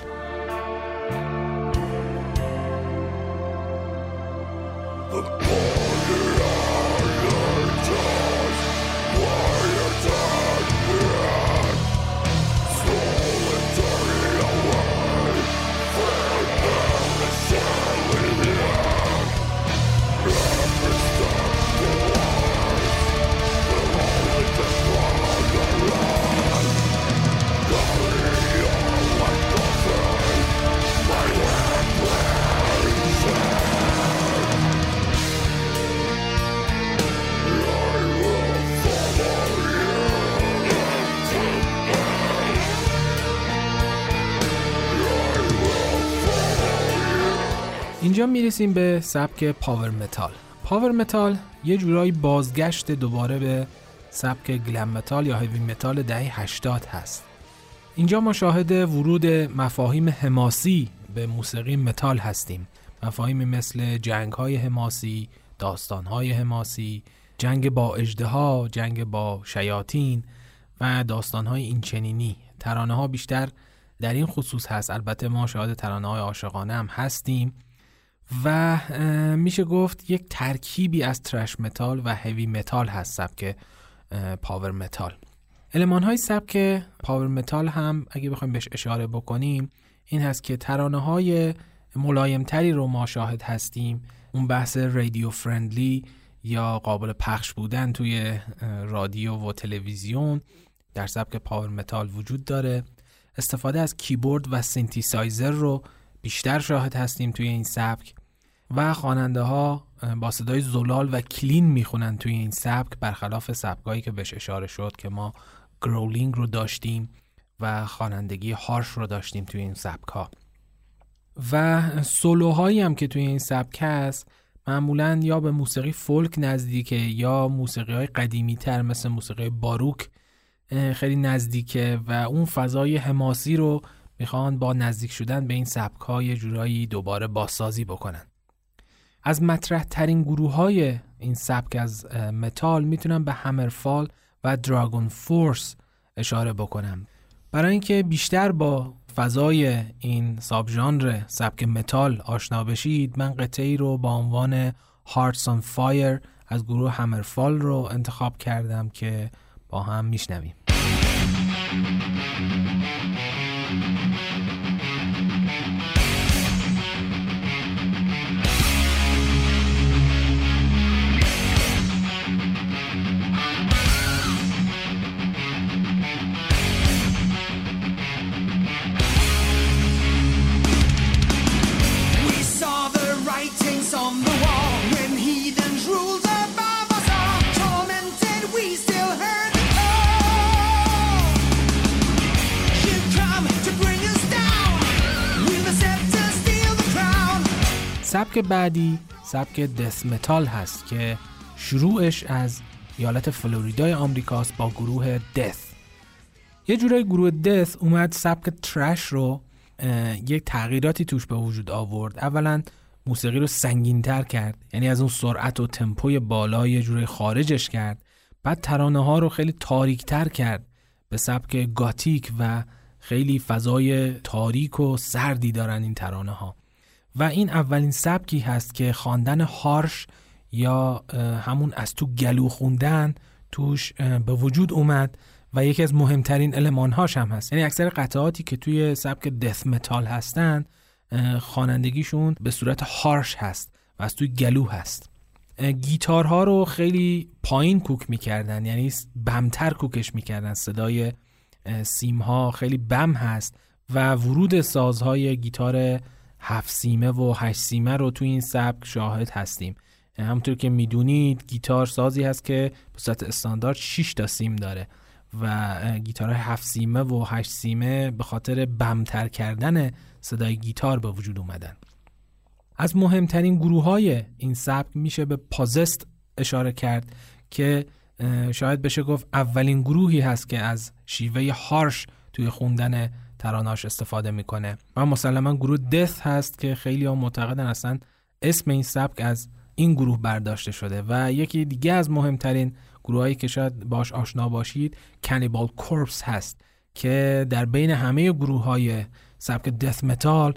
اینجا می‌رسیم به سبک power metal. power metal یه جورایی بازگشت دوباره به سبک glam metal یا heavy metal دهه 80 هست. اینجا ما شاهد ورود مفاهیم حماسی به موسیقی متال هستیم. مفاهیمی مثل جنگ های حماسی داستان های حماسی جنگ با اژدها جنگ با شیاطین و داستان های اینچنینی. ترانه ها بیشتر در این خصوص هست. البته ما شاهد ترانه های عاشقانه هم هستیم. و میشه گفت یک ترکیبی از thrash metal و heavy metal هست سبک power metal المان های سبک power metal هم اگه بخوایم بهش اشاره بکنیم این هست که ترانه های ملایمتری رو ما شاهد هستیم. اون بحث radio friendly یا قابل پخش بودن توی رادیو و تلویزیون در سبک power metal وجود داره. استفاده از کیبورد و سینتیسایزر رو بیشتر شاهد هستیم توی این سبک. و خواننده ها با صدای زلال و clean می‌خونن توی این سبک برخلاف سبکایی که بهش اشاره شد که ما growling رو داشتیم و خوانندگی harsh رو داشتیم توی این سبک ها و سولوهایی هم که توی این سبک هست معمولا یا به موسیقی فولک نزدیکه یا موسیقی های قدیمی تر مثل موسیقی باروک خیلی نزدیکه و اون فضای حماسی رو می‌خوان با نزدیک شدن به این سبک ها یه جورایی دوباره بازسازی بکنن. از مطرح ترین گروه های این سبک از متال می‌تونم به HammerFall و DragonForce اشاره بکنم. برای اینکه بیشتر با فضای این sub ژانر سبک متال آشنا بشید من قطعه ای رو با عنوان Hearts on Fire از گروه همرفال رو انتخاب کردم که با هم میشنویم. سبک بعدی سبک death metal هست که شروعش از ایالت فلوریدای آمریکاست با گروه Death. یه جورای گروه Death اومد سبک thrash رو یک تغییراتی توش به وجود آورد. اولا موسیقی رو سنگینتر کرد یعنی از اون سرعت و تمپوی بالا یه جورای خارجش کرد. بعد ترانه ها رو خیلی تاریکتر کرد به سبک گاتیک و خیلی فضای تاریک و سردی دارن این ترانه ها و این اولین سبکی هست که خواندن هارش یا همون از تو گلو خوندن توش به وجود اومد و یکی از مهمترین المانهاش هم هست. یعنی اکثر قطعاتی که توی سبک دث متال هستن خوانندگیشون به صورت هارش هست و از توی گلو هست. گیتارها رو خیلی پایین کوک می‌کردن یعنی بمتر کوکش می‌کردن. صدای سیمها خیلی بم هست و ورود سازهای گیتار هفت سیمه و هشت سیمه رو تو این سبک شاهد هستیم. همونطور که می‌دونید گیتار سازی هست که به صورت استاندارد 6 تا سیم داره و گیتار هفت سیمه و هشت سیمه به خاطر بمتر کردن صدای گیتار به وجود اومدن. از مهمترین گروه های این سبک میشه به پازست اشاره کرد که شاید بشه گفت اولین گروهی هست که از شیوه هارش توی خوندن تراناش استفاده می‌کنه. و مسلما گروه Death هست که خیلی ها معتقدن اصلا اسم این سبک از این گروه برداشته شده. و یکی دیگه از مهمترین گروهایی که شاید باش آشنا باشید Cannibal Corpse هست که در بین همه گروه های سبک death metal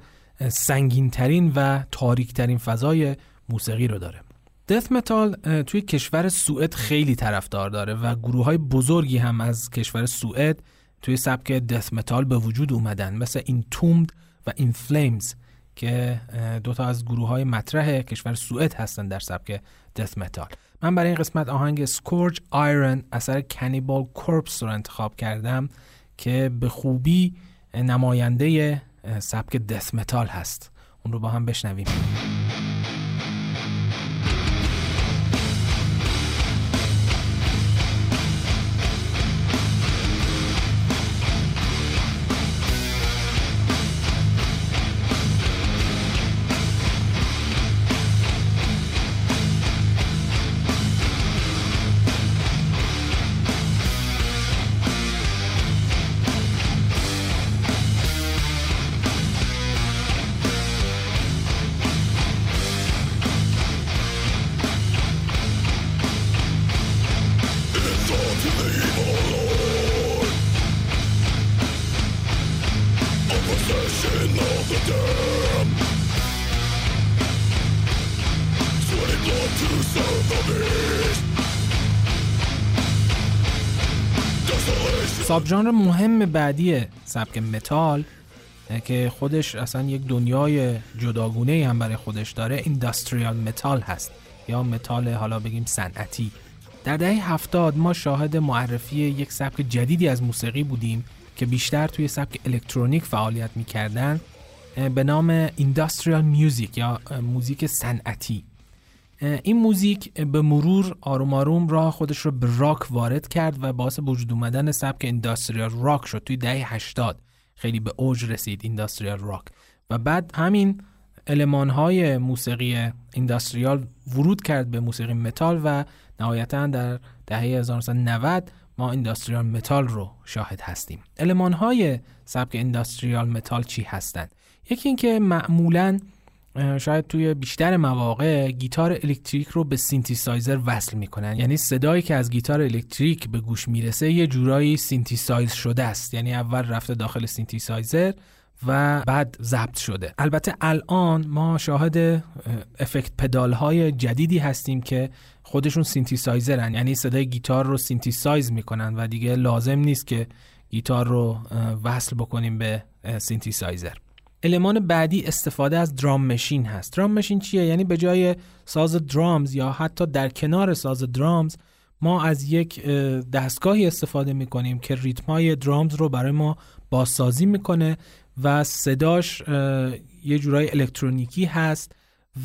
سنگین ترین و تاریک ترین فضای موسیقی رو داره. death metal توی کشور سوئد خیلی طرفدار داره و گروه های بزرگی هم از کشور سوئد توی سبک death metal به وجود اومدن مثل Entombed و In Flames که دوتا از گروه های مطرح کشور سوئد هستن در سبک death metal من برای این قسمت آهنگ Scourge of Iron اثر Cannibal Corpse رو انتخاب کردم که به خوبی نماینده سبک death metal هست. اون رو با هم بشنویم. sub ژانر مهم بعدی سبک متال که خودش اصلا یک دنیای جداگونه هم برای خودش داره industrial metal هست یا متال حالا بگیم صنعتی. در دهه هفتاد ما شاهد معرفی یک سبک جدیدی از موسیقی بودیم که بیشتر توی سبک الکترونیک فعالیت می‌کردن به نام industrial music یا موزیک صنعتی. این موزیک به مرور آروم آروم راه خودش رو به راک وارد کرد و باعث وجود اومدن سبک industrial rock شد توی دهه 80 خیلی به اوج رسید industrial rock. و بعد همین المان های موسیقی industrial ورود کرد به موسیقی متال و نهایتا در دهه 1990 ما industrial metal رو شاهد هستیم. المان های سبک industrial metal چی هستند؟ یکی اینکه معمولاً شاید توی بیشتر مواقع گیتار الکتریک رو به سینتیسایزر وصل می‌کنن. یعنی صدایی که از گیتار الکتریک به گوش می‌رسه یه جورایی سینتیسایز شده است. یعنی اول رفته داخل سینتیسایزر و بعد ضبط شده. البته الان ما شاهد effect pedal های جدیدی هستیم که خودشون سینتیسایزرن. یعنی صدای گیتار رو synthesize می‌کنن و دیگه لازم نیست که گیتار رو وصل بکنیم به سینتیسایزر. المان بعدی استفاده از drum machine هست. drum machine چیه؟ یعنی به جای ساز درامز یا حتی در کنار ساز درامز ما از یک دستگاهی استفاده می کنیم که ریتم های درامز رو برای ما بازسازی می‌کنه و صداش یه جورای الکترونیکی هست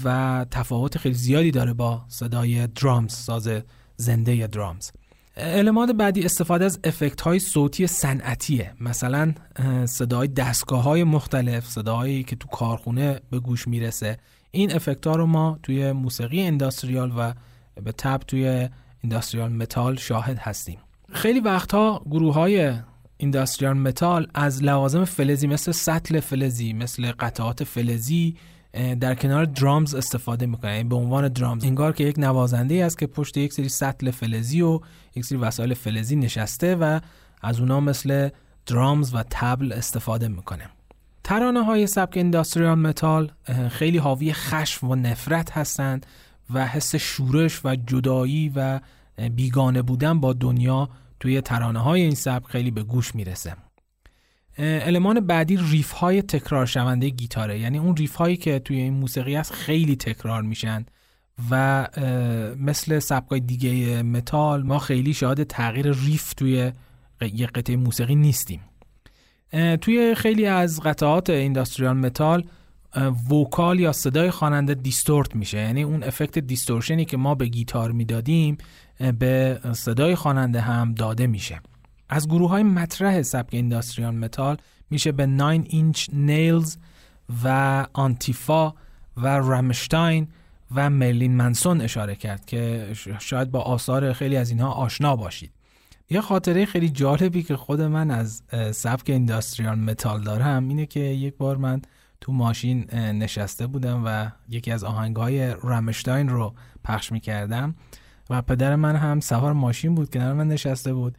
و تفاوت خیلی زیادی داره با صدای درامز ساز زنده درامز. المات بعدی استفاده از افکت های صوتی صنعتیه. مثلا صدای دستگاه های مختلف صداهایی که تو کارخونه به گوش می‌رسه. این افکت ها رو ما توی موسیقی انداستریال و به تب توی انداستریال متال شاهد هستیم. خیلی وقتها گروه های industrial metal از لوازم فلزی مثل سطل فلزی مثل قطعات فلزی در کنار درامز استفاده می‌کنن یعنی به عنوان درامز انگار که یک نوازنده است که پشت یک سری سطل فلزی و یک سری وسایل فلزی نشسته و از اونا مثل درامز و طبل استفاده می‌کنه. ترانه های سبک industrial metal خیلی حاوی خشم و نفرت هستند و حس شورش و جدایی و بیگانه بودن با دنیا توی ترانه های این سبک خیلی به گوش می‌رسه. المان بعدی ریف های تکرار شونده گیتاره. یعنی اون ریف هایی که توی این موسیقی هست خیلی تکرار میشن و مثل سبکای دیگه متال ما خیلی شاهد تغییر ریف توی یه قطعه موسیقی نیستیم. توی خیلی از قطعات industrial metal vocal یا صدای خواننده distort میشه. یعنی اون افکت distortion ی که ما به گیتار می‌دادیم به صدای خواننده هم داده میشه. از گروه های مطرح سبک industrial metal میشه به 9 Inch Nails و Antifa و Rammstein و Marilyn Manson اشاره کرد که شاید با آثار خیلی از اینها آشنا باشید. یه خاطره خیلی جالبی که خود من از سبک اینداستریال متال دارم اینه که یک بار من تو ماشین نشسته بودم و یکی از آهنگ های رامشتاین رو پخش می‌کردم و پدر من هم سوار ماشین بود کنار من نشسته بود.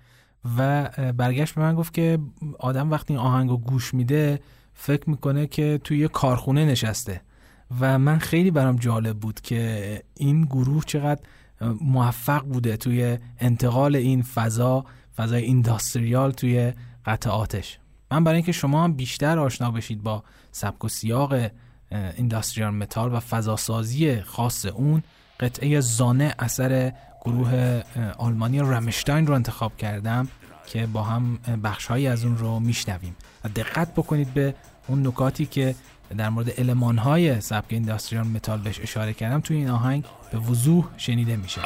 و برگشت به من گفت که آدم وقتی این آهنگ رو گوش میده فکر می‌کنه که توی یه کارخونه نشسته. و من خیلی برام جالب بود که این گروه چقدر موفق بوده توی انتقال این فضا فضای industrial توی قطعاتش من برای اینکه شما هم بیشتر آشنا بشید با سبک و سیاق industrial metal و فضاسازی خاص اون قطعه Sonne اثر گروه آلمانی Rammstein رو انتخاب کردم که با هم بخشهایی از اون رو میشنویم. و دقت بکنید به اون نکاتی که در مورد المان های سبک industrial metal بهش اشاره کردم توی این آهنگ به وضوح شنیده میشه.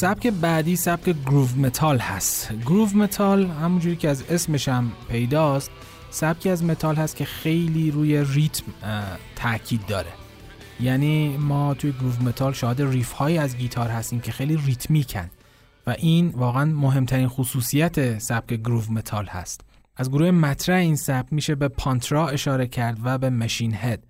سبک بعدی سبک groove metal هست. groove metal همونجوری که از اسمش هم پیداست سبکی از متال هست که خیلی روی ریتم تاکید داره. یعنی ما توی groove metal شاهد ریف های از گیتار هستیم که خیلی ریتمیکن و این واقعا مهمترین خصوصیت سبک groove metal هست. از گروه مطرح این سبک میشه به Pantera اشاره کرد و به Machine Head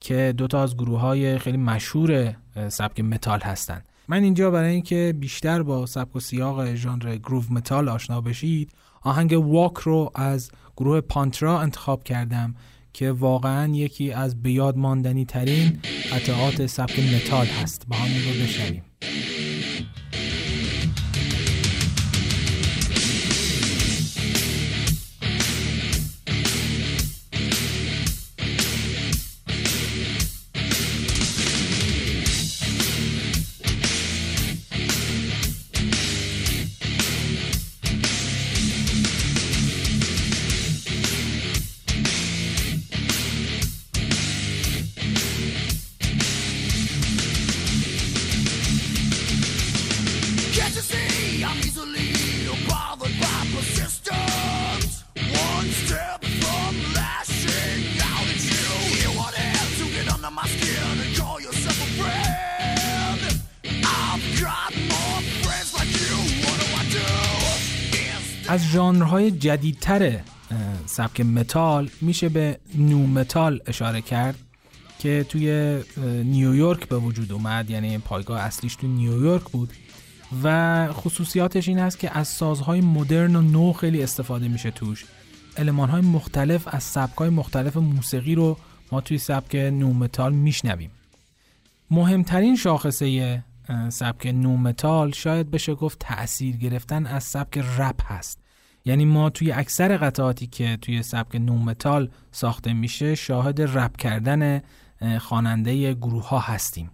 که دوتا از گروه های خیلی مشهور سبک متال هستند من اینجا برای اینکه بیشتر با سبک و سیاق ژانر groove metal آشنا بشید آهنگ Walk رو از گروه Pantera انتخاب کردم که واقعا یکی از بیاد ماندنی ترین قطعات سبک متال هست. با هم این رو بشنویم. از ژانرهای جدیدتر سبک متال میشه به nu metal اشاره کرد که توی نیویورک به وجود اومد یعنی پایگاه اصلیش تو نیویورک بود و خصوصیاتش این است که از سازهای مدرن و نو خیلی استفاده میشه توش. های مختلف از سبکهای مختلف موسیقی رو ما توی سبک nu metal میشنویم. مهمترین شاخصه سبک nu metal شاید بشه گفت تأثیر گرفتن از سبک رپ هست. یعنی ما توی اکثر قطعاتی که توی سبک nu metal ساخته میشه شاهد رپ کردن خواننده گروه ها هستیم.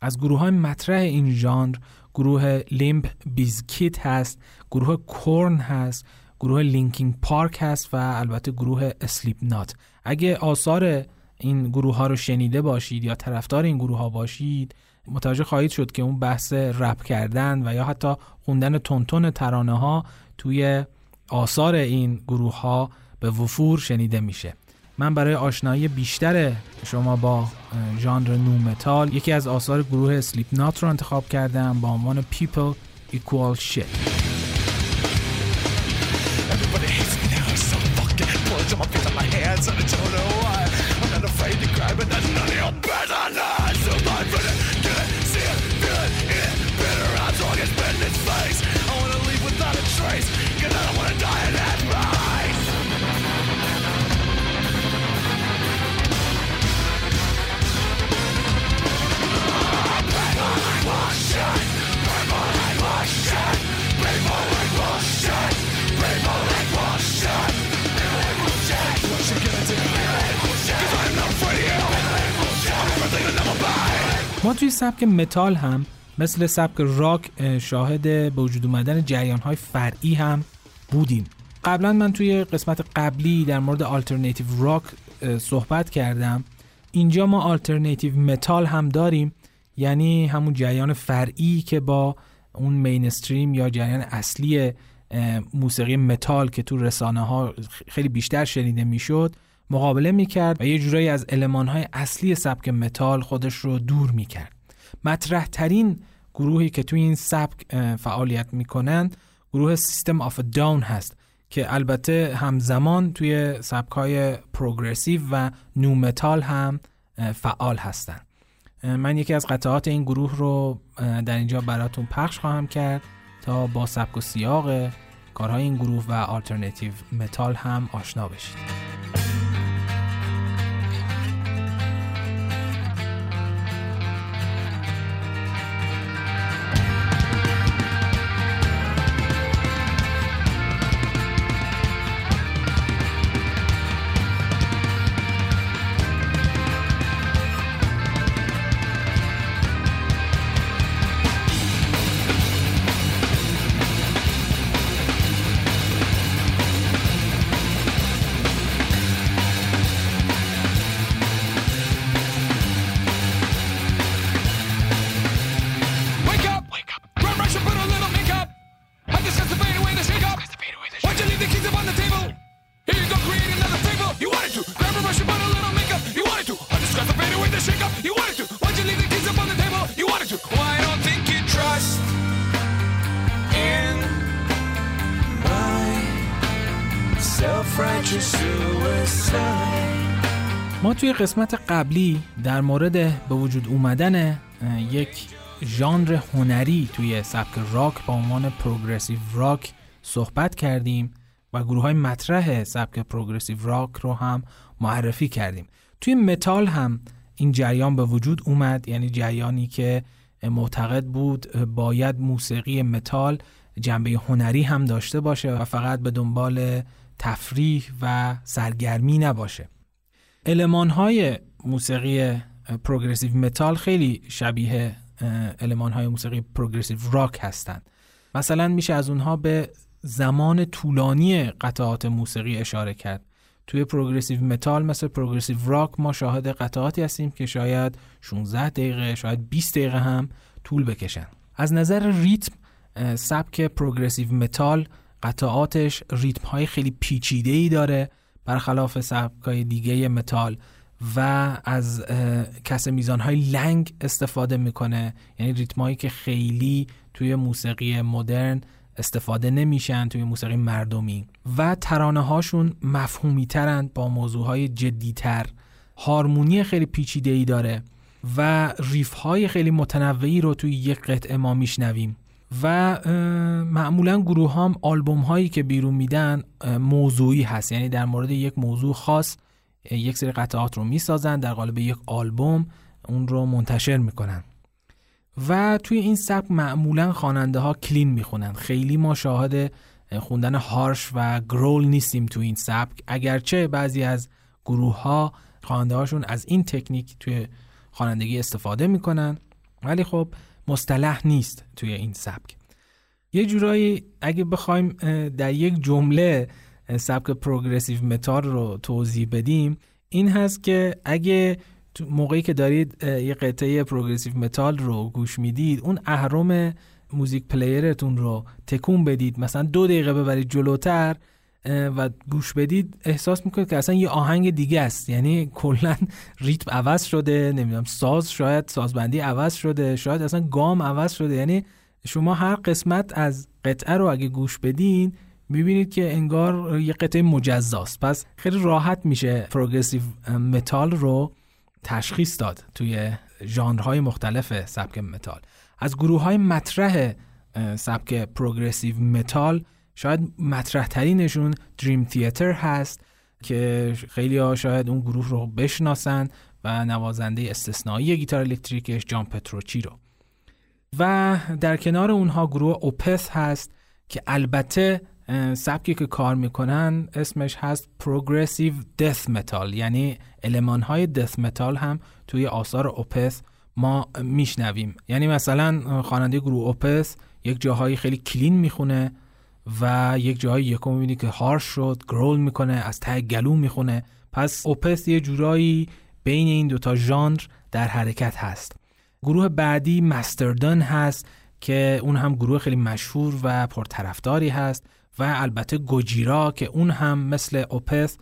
از گروه های مطرح این ژانر گروه Limp Bizkit هست گروه Korn هست گروه Linkin Park هست و البته گروه Slipknot. اگه آثار این گروه ها رو شنیده باشید یا طرفدار این گروه ها باشید متوجه خواهید شد که اون بحث رپ کردن و یا حتی خوندن تونتون ترانه ها توی آثار این گروه ها به وفور شنیده میشه. من برای آشنایی بیشتر شما با ژانر نو متال یکی از آثار گروه اسلیپ نات رو انتخاب کردم با عنوان People Equal Shit ما توی سبک متال هم مثل سبک راک شاهد به وجود اومدن جریان های فرعی هم بودیم. قبلا من توی قسمت قبلی در مورد alternative rock صحبت کردم. اینجا ما alternative metal هم داریم یعنی همون جریان فرعی که با اون mainstream یا جریان اصلی موسیقی متال که تو رسانه ها خیلی بیشتر شنیده می‌شد. مقابله می‌کرد و یه جورایی از های اصلی سبک متال خودش رو دور می‌کرد. مطرح ترین گروهی که توی این سبک فعالیت می‌کنند گروه System of a Down هست که البته همزمان توی سبک های پروگرسیو و نو متال هم فعال هستند من یکی از قطعات این گروه رو در اینجا براتون پخش خواهم کرد تا با سبک و سیاق کارهای این گروه و آلترنتیو متال هم آشنا بشید. قسمت قبلی در مورد به وجود اومدن یک ژانر هنری توی سبک راک با عنوان پروگرسیو راک صحبت کردیم و گروه های مطرح سبک پروگرسیو راک رو هم معرفی کردیم. توی متال هم این جریان به وجود اومد یعنی جریانی که معتقد بود باید موسیقی متال جنبه هنری هم داشته باشه و فقط به دنبال تفریح و سرگرمی نباشه. المان های موسیقی پروگرسیو متال خیلی شبیه المان های موسیقی پروگرسیو راک هستند. مثلا میشه از اونها به زمان طولانی قطعات موسیقی اشاره کرد. توی پروگرسیو متال مثل پروگرسیو راک ما شاهد قطعاتی هستیم که شاید 16 دقیقه شاید 20 دقیقه هم طول بکشن. از نظر ریتم سبک پروگرسیو متال قطعاتش ریتم های خیلی پیچیده ای داره. برخلاف سبک های دیگه متال و اکثرا میزان های لنگ استفاده می‌کنه. یعنی ریتم هایی که خیلی توی موسیقی مدرن استفاده نمیشن توی موسیقی مردمی. و ترانه هاشون مفهومی ترند با موضوع های جدی تر هارمونی خیلی پیچیده ای داره و ریف های خیلی متنوعی رو توی یک قطعه ما میشنویم. و معمولا گروه هم آلبوم هایی که بیرون میدن موضوعی هست. یعنی در مورد یک موضوع خاص یک سری قطعات رو می‌سازن در قالب یک آلبوم اون رو منتشر می‌کنن. و توی این سبک معمولا خواننده ها کلین می‌خونن. خیلی ما شاهد خوندن هارش و گرول نیستیم توی این سبک. اگرچه بعضی از گروه ها خواننده هاشون از این تکنیک توی خوانندگی استفاده می‌کنن. ولی خب مصطلح نیست توی این سبک. یه جورایی اگه بخوایم در یک جمله سبک پروگرسیو متال رو توضیح بدیم این هست که اگه موقعی که دارید یه قطعه پروگرسیو متال رو گوش می‌دید اون اهرم music player تون رو تکون بدید مثلا دو دقیقه ببرید جلوتر و گوش بدید احساس می‌کنید که اصلا یه آهنگ دیگه است. یعنی کلا ریتم عوض شده نمی‌دونم ساز شاید سازبندی عوض شده شاید اصلا گام عوض شده. یعنی شما هر قسمت از قطعه رو اگه گوش بدین می‌بینید که انگار یه قطعه مجزاست. پس خیلی راحت میشه پروگرسیو متال رو تشخیص داد توی ژانرهای مختلف سبک متال. از گروه های مطرح سبک پروگرسیو متال شاید مطرح ترینشون Dream Theater هست که خیلی ها شاید اون گروه رو بشناسن و نوازنده استثنایی گیتار الکتریکش جان پتروچی رو. و در کنار اونها گروه Opeth هست که البته سبکی که کار می‌کنن اسمش هست پروگرسیو دث متال یعنی المان های دث متال هم توی آثار Opeth ما میشنویم. یعنی مثلا خواننده گروه Opeth یک جاهایی خیلی clean می‌خونه و یک جایی یکم می‌بینی که harsh شد growl می‌کنه از ته گلو می‌خونه. پس Opeth یه جورایی بین این دوتا ژانر در حرکت هست. گروه بعدی Mastodon هست که اون هم گروه خیلی مشهور و پرطرفداری هست و البته Gojira که اون هم مثل Opeth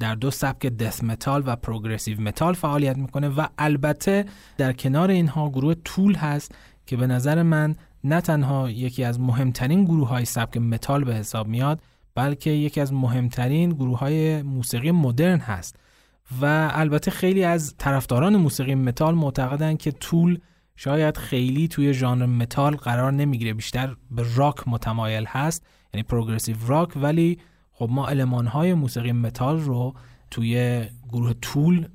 در دو سبک دث متال و پروگرسیو متال فعالیت می‌کنه و البته در کنار اینها گروه Tool هست که به نظر من نه تنها یکی از مهمترین گروه های سبک متال به حساب میاد بلکه یکی از مهمترین گروه های موسیقی مدرن هست. و البته خیلی از طرفداران موسیقی متال معتقدند که Tool شاید خیلی توی ژانر متال قرار نمی‌گیره. بیشتر به راک متمایل هست یعنی پروگرسیو راک ولی خب ما المان های موسیقی متال رو توی گروه طول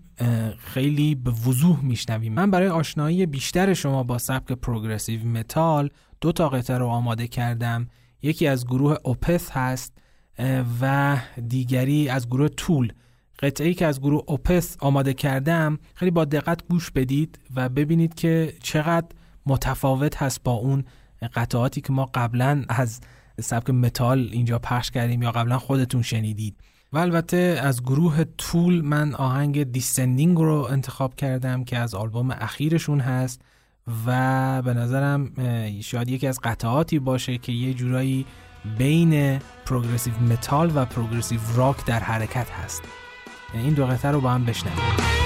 خیلی به وضوح میشنویم. من برای آشنایی بیشتر شما با سبک پروگرسیو متال دو تا قطعه رو آماده کردم. یکی از گروه اوپس هست و دیگری از گروه طول قطعه ای که از گروه اوپس آماده کردم خیلی با دقت گوش بدید و ببینید که چقدر متفاوت هست با اون قطعاتی که ما قبلا از سبک متال اینجا پخش کردیم یا قبلا خودتون شنیدید. و البته از گروه Tool من آهنگ Descending رو انتخاب کردم که از آلبوم اخیرشون هست و به نظرم شاید یکی از قطعاتی باشه که یه جورایی بین پروگرسیو متال و پروگرسیو راک در حرکت هست. این دو قطعه رو با هم بشنویم.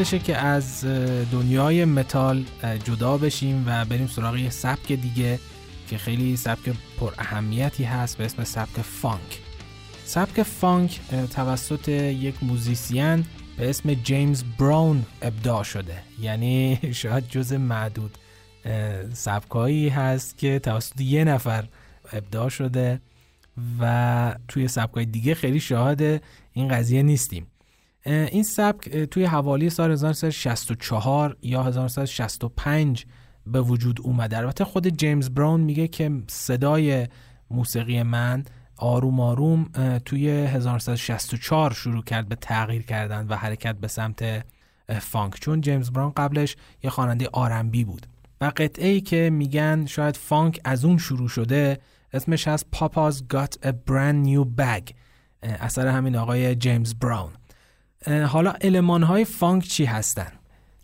وقتشه که از دنیای متال جدا بشیم و بریم سراغ یه سبک دیگه که خیلی سبک پر اهمیتی هست به اسم سبک فانک. سبک فانک توسط یک موزیسین به اسم جیمز براون ابداع شده. یعنی شاید جز معدود سبکایی هست که توسط یه نفر ابداع شده و توی سبکای دیگه خیلی شاهد این قضیه نیستیم. این سبک توی حوالی سال 1964 یا 1965 به وجود اومده. البته خود جیمز براون میگه که صدای موسیقی من آروم آروم توی 1964 شروع کرد به تغییر کردن و حرکت به سمت فانک. چون جیمز براون قبلش یه خواننده آرنبی بود و قطعه ای که میگن شاید فانک از اون شروع شده اسمش هست Papa's Got a Brand New Bag اثر همین آقای جیمز براون. حالا المان های فانک چی هستن؟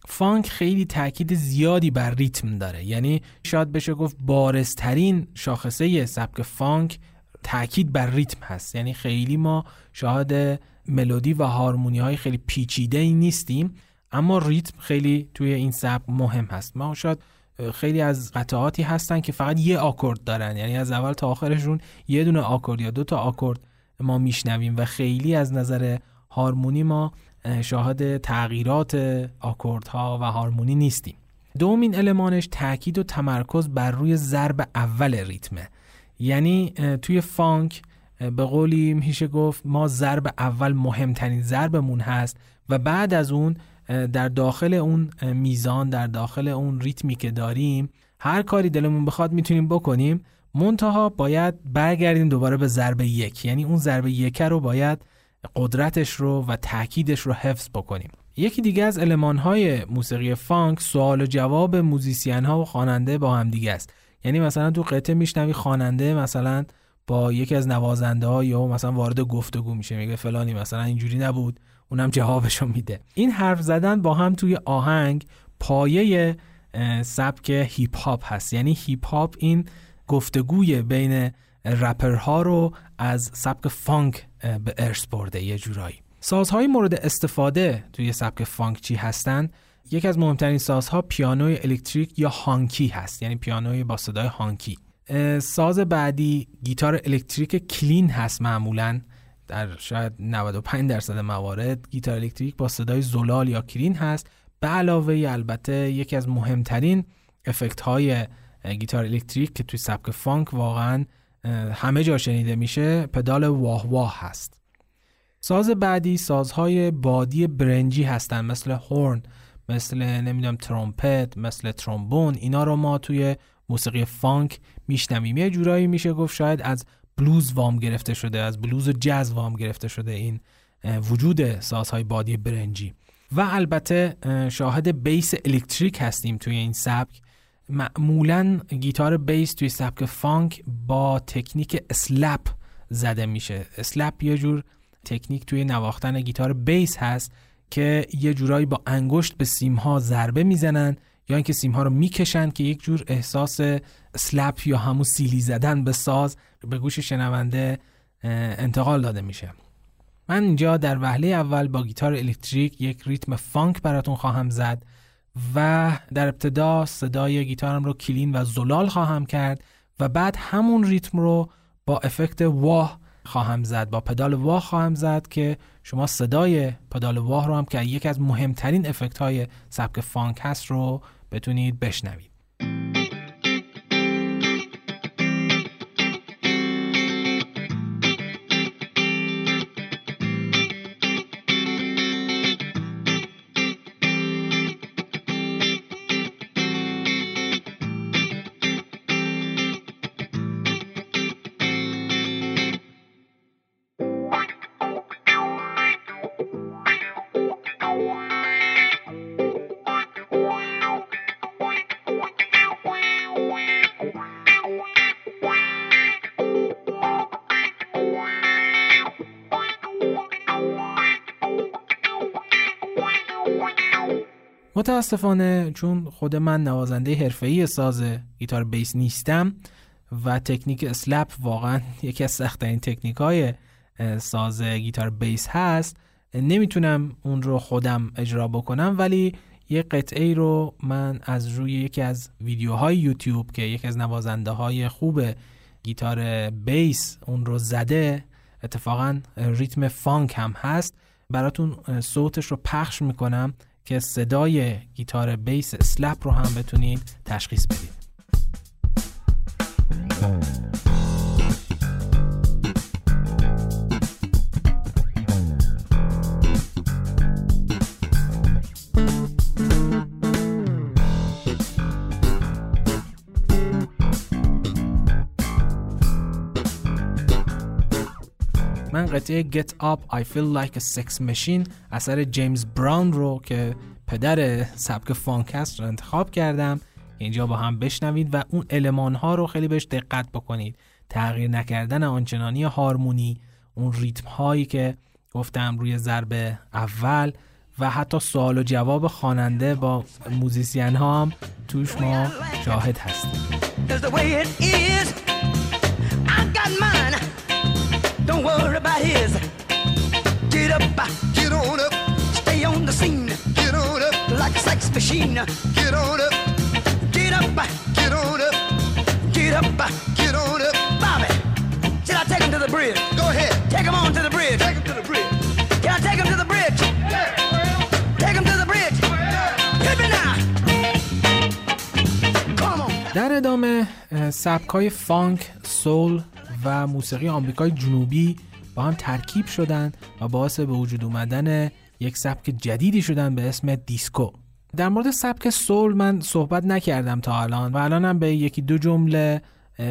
فانک خیلی تاکید زیادی بر ریتم داره. یعنی شاید بشه گفت بارزترین شاخصه سبک فانک تاکید بر ریتم هست. یعنی خیلی ما شاهد ملودی و هارمونی های خیلی پیچیده ای نیستیم اما ریتم خیلی توی این سبک مهم هست. ما شاید خیلی از قطعاتی هستن که فقط یه آکورد دارن. یعنی از اول تا آخرشون یه دونه آکورد یا دو تا آکورد ما میشنویم و خیلی از نظر هارمونی ما شاهد تغییرات آکوردها و هارمونی نیستیم. دومین المانش تاکید و تمرکز بر روی ضرب اول ریتمه. یعنی توی فانک به قولی میشه گفت ما ضرب اول مهمترین ضربمون هست و بعد از اون در داخل اون میزان در داخل اون ریتمی که داریم هر کاری دلمون بخواد می‌تونیم بکنیم منتها باید برگردیم دوباره به ضرب یک. یعنی اون ضرب یک رو باید قدرتش رو و تاکیدش رو حفظ بکنیم. یکی دیگه از های موسیقی فانک سوال و جواب موزیسین ها و خواننده با هم دیگه است. یعنی مثلا تو قطعه میشنوی خواننده مثلا با یکی از نوازنده ها یا مثلا وارد گفتگو میشه میگه فلانی مثلا اینجوری نبود اونم جوابشو میده. این حرف زدن با هم توی آهنگ پایه سبک هیپ هاپ هست. یعنی هیپ هاپ این گفتگوی بین رپرها رو از سبک فانک به ارث برده یه جورایی. سازهای مورد استفاده توی سبک فانک چی هستن؟ یکی از مهمترین سازها پیانوی الکتریک یا honky هست یعنی پیانوی با صدای honky. ساز بعدی گیتار الکتریک clean هست معمولا. در شاید 95 درصد موارد گیتار الکتریک با صدای زلال یا clean هست. به علاوه البته یکی از مهمترین افکت های گیتار الکتریک که توی سبک فانک واقعا همه جا شنیده میشه پدال wah wah هست. ساز بعدی سازهای بادی برنجی هستن مثل horn مثل نمی‌دونم ترومپت مثل ترومبون اینا رو ما توی موسیقی فانک میشنویم. یه جورایی میشه گفت شاید از بلوز وام گرفته شده از بلوز و جز وام گرفته شده این وجود سازهای بادی برنجی. و البته شاهد بیس الکتریک هستیم توی این سبک. معمولا گیتار بیس توی سبک فانک با تکنیک slap زده میشه. slap یه جور تکنیک توی نواختن گیتار بیس هست که یه جورایی با انگشت به سیمها ضربه می‌زنن یا اینکه سیمها رو می‌کشن که یک جور احساس slap یا همون سیلی زدن به ساز به گوش شنونده انتقال داده میشه. من اینجا در وهله اول با گیتار الکتریک یک ریتم فانک براتون خواهم زد. و در ابتدا صدای گیتارم رو clean و زلال خواهم کرد و بعد همون ریتم رو با افکت wah خواهم زد با پدال wah خواهم زد که شما صدای پدال wah رو هم که یکی از مهمترین افکت های سبک فانک هست رو بتونید بشنوید. متاسفانه چون خود من نوازنده حرفه‌ای ساز گیتار بیس نیستم و تکنیک slap واقعا یکی از سختترین تکنیک های ساز گیتار بیس هست. نمی‌تونم اون رو خودم اجرا بکنم ولی یه قطعه ای رو من از روی یکی از ویدیوهای یوتیوب که یکی از نوازنده های خوب گیتار بیس اون رو زده اتفاقا ریتم فانک هم هست براتون صوتش رو پخش می‌کنم. که صدای گیتار بیس سلپ رو هم بتونید تشخیص بدید. من قطعه Get Up I Feel Like a Sex Machine اثر جیمز براون رو که پدر سبک فانک است رو انتخاب کردم. اینجا با هم بشنوید و اون المان ها رو خیلی بهش دقت بکنید. تغییر نکردن آنچنانی هارمونی اون ریتم هایی که گفتم روی ضرب اول و حتی سوال و جواب خواننده با موزیسین ها هم توش ما شاهد هستیم. worry about his. Get up, get on up. Stay on the scene. Get on up. Like a sex machine. Get on up. Get up, get on up. Get up, get on up. Bobby, should I take him to the bridge? Go ahead. Take him on to the bridge. Take him to the bridge. Can I take him to the bridge? Yeah. Take him to the bridge. Hit me now. Come on. در ادامه سبکای فانک، سول و موسیقی آمریکای جنوبی با هم ترکیب شدن و باعث به وجود اومدن یک سبک جدیدی شدن به اسم دیسکو. در مورد سبک سول من صحبت نکردم تا الان و الانم به یکی دو جمله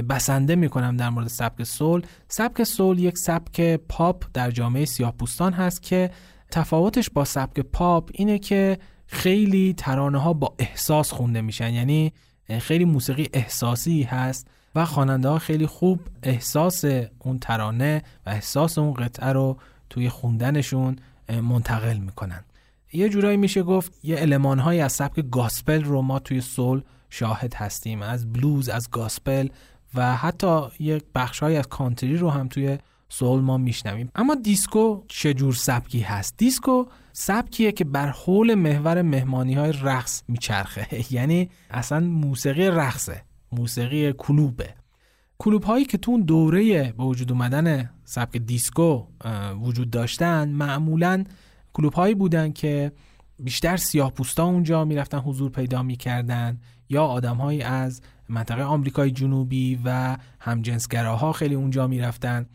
بسنده می‌کنم در مورد سبک سول. سبک سول یک سبک پاپ در جامعه سیاه پوستان هست که تفاوتش با سبک پاپ اینه که خیلی ترانه ها با احساس خونده میشن یعنی خیلی موسیقی احساسی هست و خواننده ها خیلی خوب احساس اون ترانه و احساس اون قطعه رو توی خوندنشون منتقل می‌کنن. یه جورایی میشه گفت یه المان های از سبک گاسپل رو ما توی سول شاهد هستیم از بلوز از گاسپل و حتی یک بخش های از کانتری رو هم توی سول ما میشنویم. اما دیسکو چه جور سبکی هست؟ دیسکو سبکیه که بر حول محور مهمانی های رقص میچرخه. یعنی اصلا موسیقی رقصه. موسیقی کلوبه. کلوب هایی که تو اون دوره به وجود اومدن سبک دیسکو وجود داشتن معمولا کلوب هایی بودن که بیشتر سیاه پوستا اونجا می‌رفتن حضور پیدا می‌کردن یا آدم هایی از منطقه آمریکای جنوبی و همجنسگراها خیلی اونجا می‌رفتن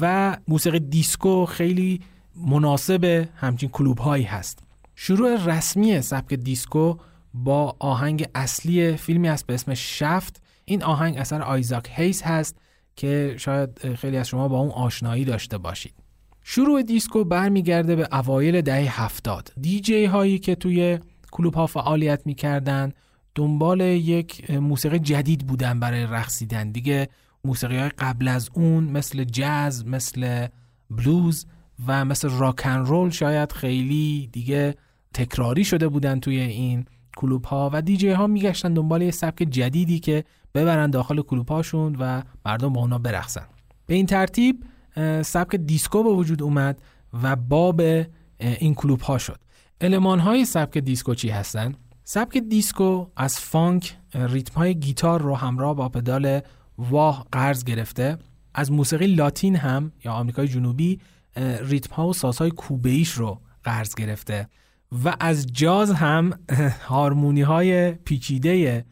و موسیقی دیسکو خیلی مناسب همچین کلوب هایی هست. شروع رسمی سبک دیسکو با آهنگ اصلی فیلمی است به اسم شفت. این آهنگ اثر آیزاک هیز هست که شاید خیلی از شما با اون آشنایی داشته باشید. شروع دیسکو برمیگرده به اوایل دهه هفتاد. دیجی هایی که توی کلوب ها فعالیت می‌کردن دنبال یک موسیقی جدید بودن برای رقصیدن. دیگه موسیقی های قبل از اون مثل جاز مثل بلوز و مثل راک ان رول شاید خیلی دیگه تکراری شده بودن توی این کلوب ها و دیجی ها میگشتن دنبال یه سبک جدیدی که ببرن داخل کلوب هاشون و مردم با اونا برقصن. به این ترتیب سبک دیسکو به وجود اومد و باب این کلوب ها شد. المان های سبک دیسکو چی هستن؟ سبک دیسکو از فانک ریتم های گیتار رو همراه با پدال wah قرض گرفته. از موسیقی لاتین هم یا آمریکای جنوبی ریتم ها و سازهای کوبه‌ای رو قرض گرفته. و از جاز هم هارمونی های پیچیده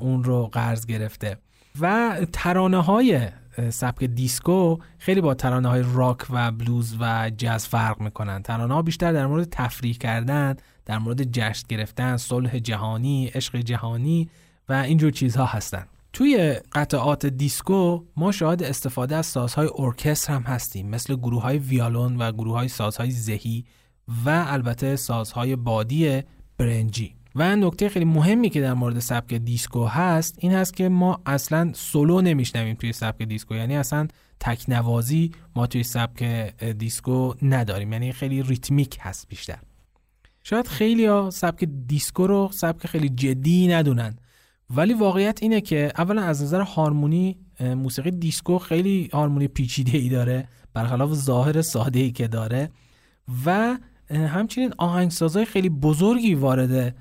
اون رو قرض گرفته. و ترانه های سبک دیسکو خیلی با ترانه های راک و بلوز و جاز فرق می‌کنن. ترانه ها بیشتر در مورد تفریح کردن در مورد جشن گرفتن صلح جهانی عشق جهانی و اینجور چیزها هستن. توی قطعات دیسکو ما شاهد استفاده از سازهای ارکستر هم هستیم مثل گروه های ویالون و گروه های سازهای زهی. و البته سازهای بادی برنجی. و نکته خیلی مهمی که در مورد سبک دیسکو هست این هست که ما اصلا سولو نمیشنویم توی سبک دیسکو. یعنی اصلا تکنوازی ما توی سبک دیسکو نداریم. یعنی خیلی ریتمیک هست بیشتر. شاید خیلی ها سبک دیسکو رو سبک خیلی جدی ندونن. ولی واقعیت اینه که اولا از نظر هارمونی موسیقی دیسکو خیلی هارمونی پیچیده ای داره. برخلاف ظاهر ساده ای که داره. و همچنین آهنگسازهای خیلی بزرگی وارد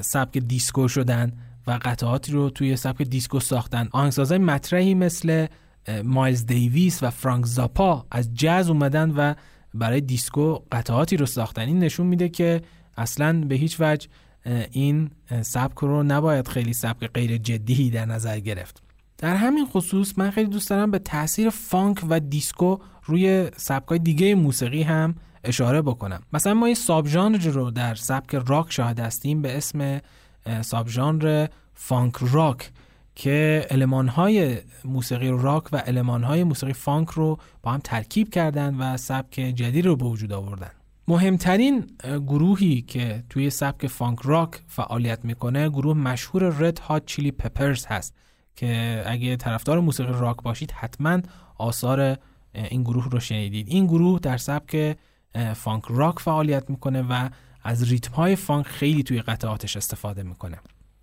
سبک دیسکو شدن و قطعاتی رو توی سبک دیسکو ساختن. آهنگسازهای مطرحی مثل مایلز دیویس و فرانک زاپا از جاز اومدن و برای دیسکو قطعاتی رو ساختن. این نشون میده که اصلا به هیچ وجه این سبک رو نباید خیلی سبک غیر جدی در نظر گرفت. در همین خصوص من خیلی دوست دارم به تاثیر فانک و دیسکو روی سبکای دیگه موسیقی هم اشاره بکنم. مثلا ما یه sub رو در سبک راک شاهد هستیم به اسم subgenre فانک راک که های موسیقی راک و های موسیقی فانک رو با هم ترکیب کردن و سبک جدید رو به وجود آوردن. مهمترین گروهی که توی سبک فانک راک فعالیت می‌کنه گروه مشهور Red Hot Chili Peppers هست که اگه طرفدار موسیقی راک باشید حتما آثار این گروه رو شنیدید. این گروه در سبک فانک راک فعالیت می‌کنه و از ریتم های فانک خیلی توی قطعاتش استفاده می‌کنه.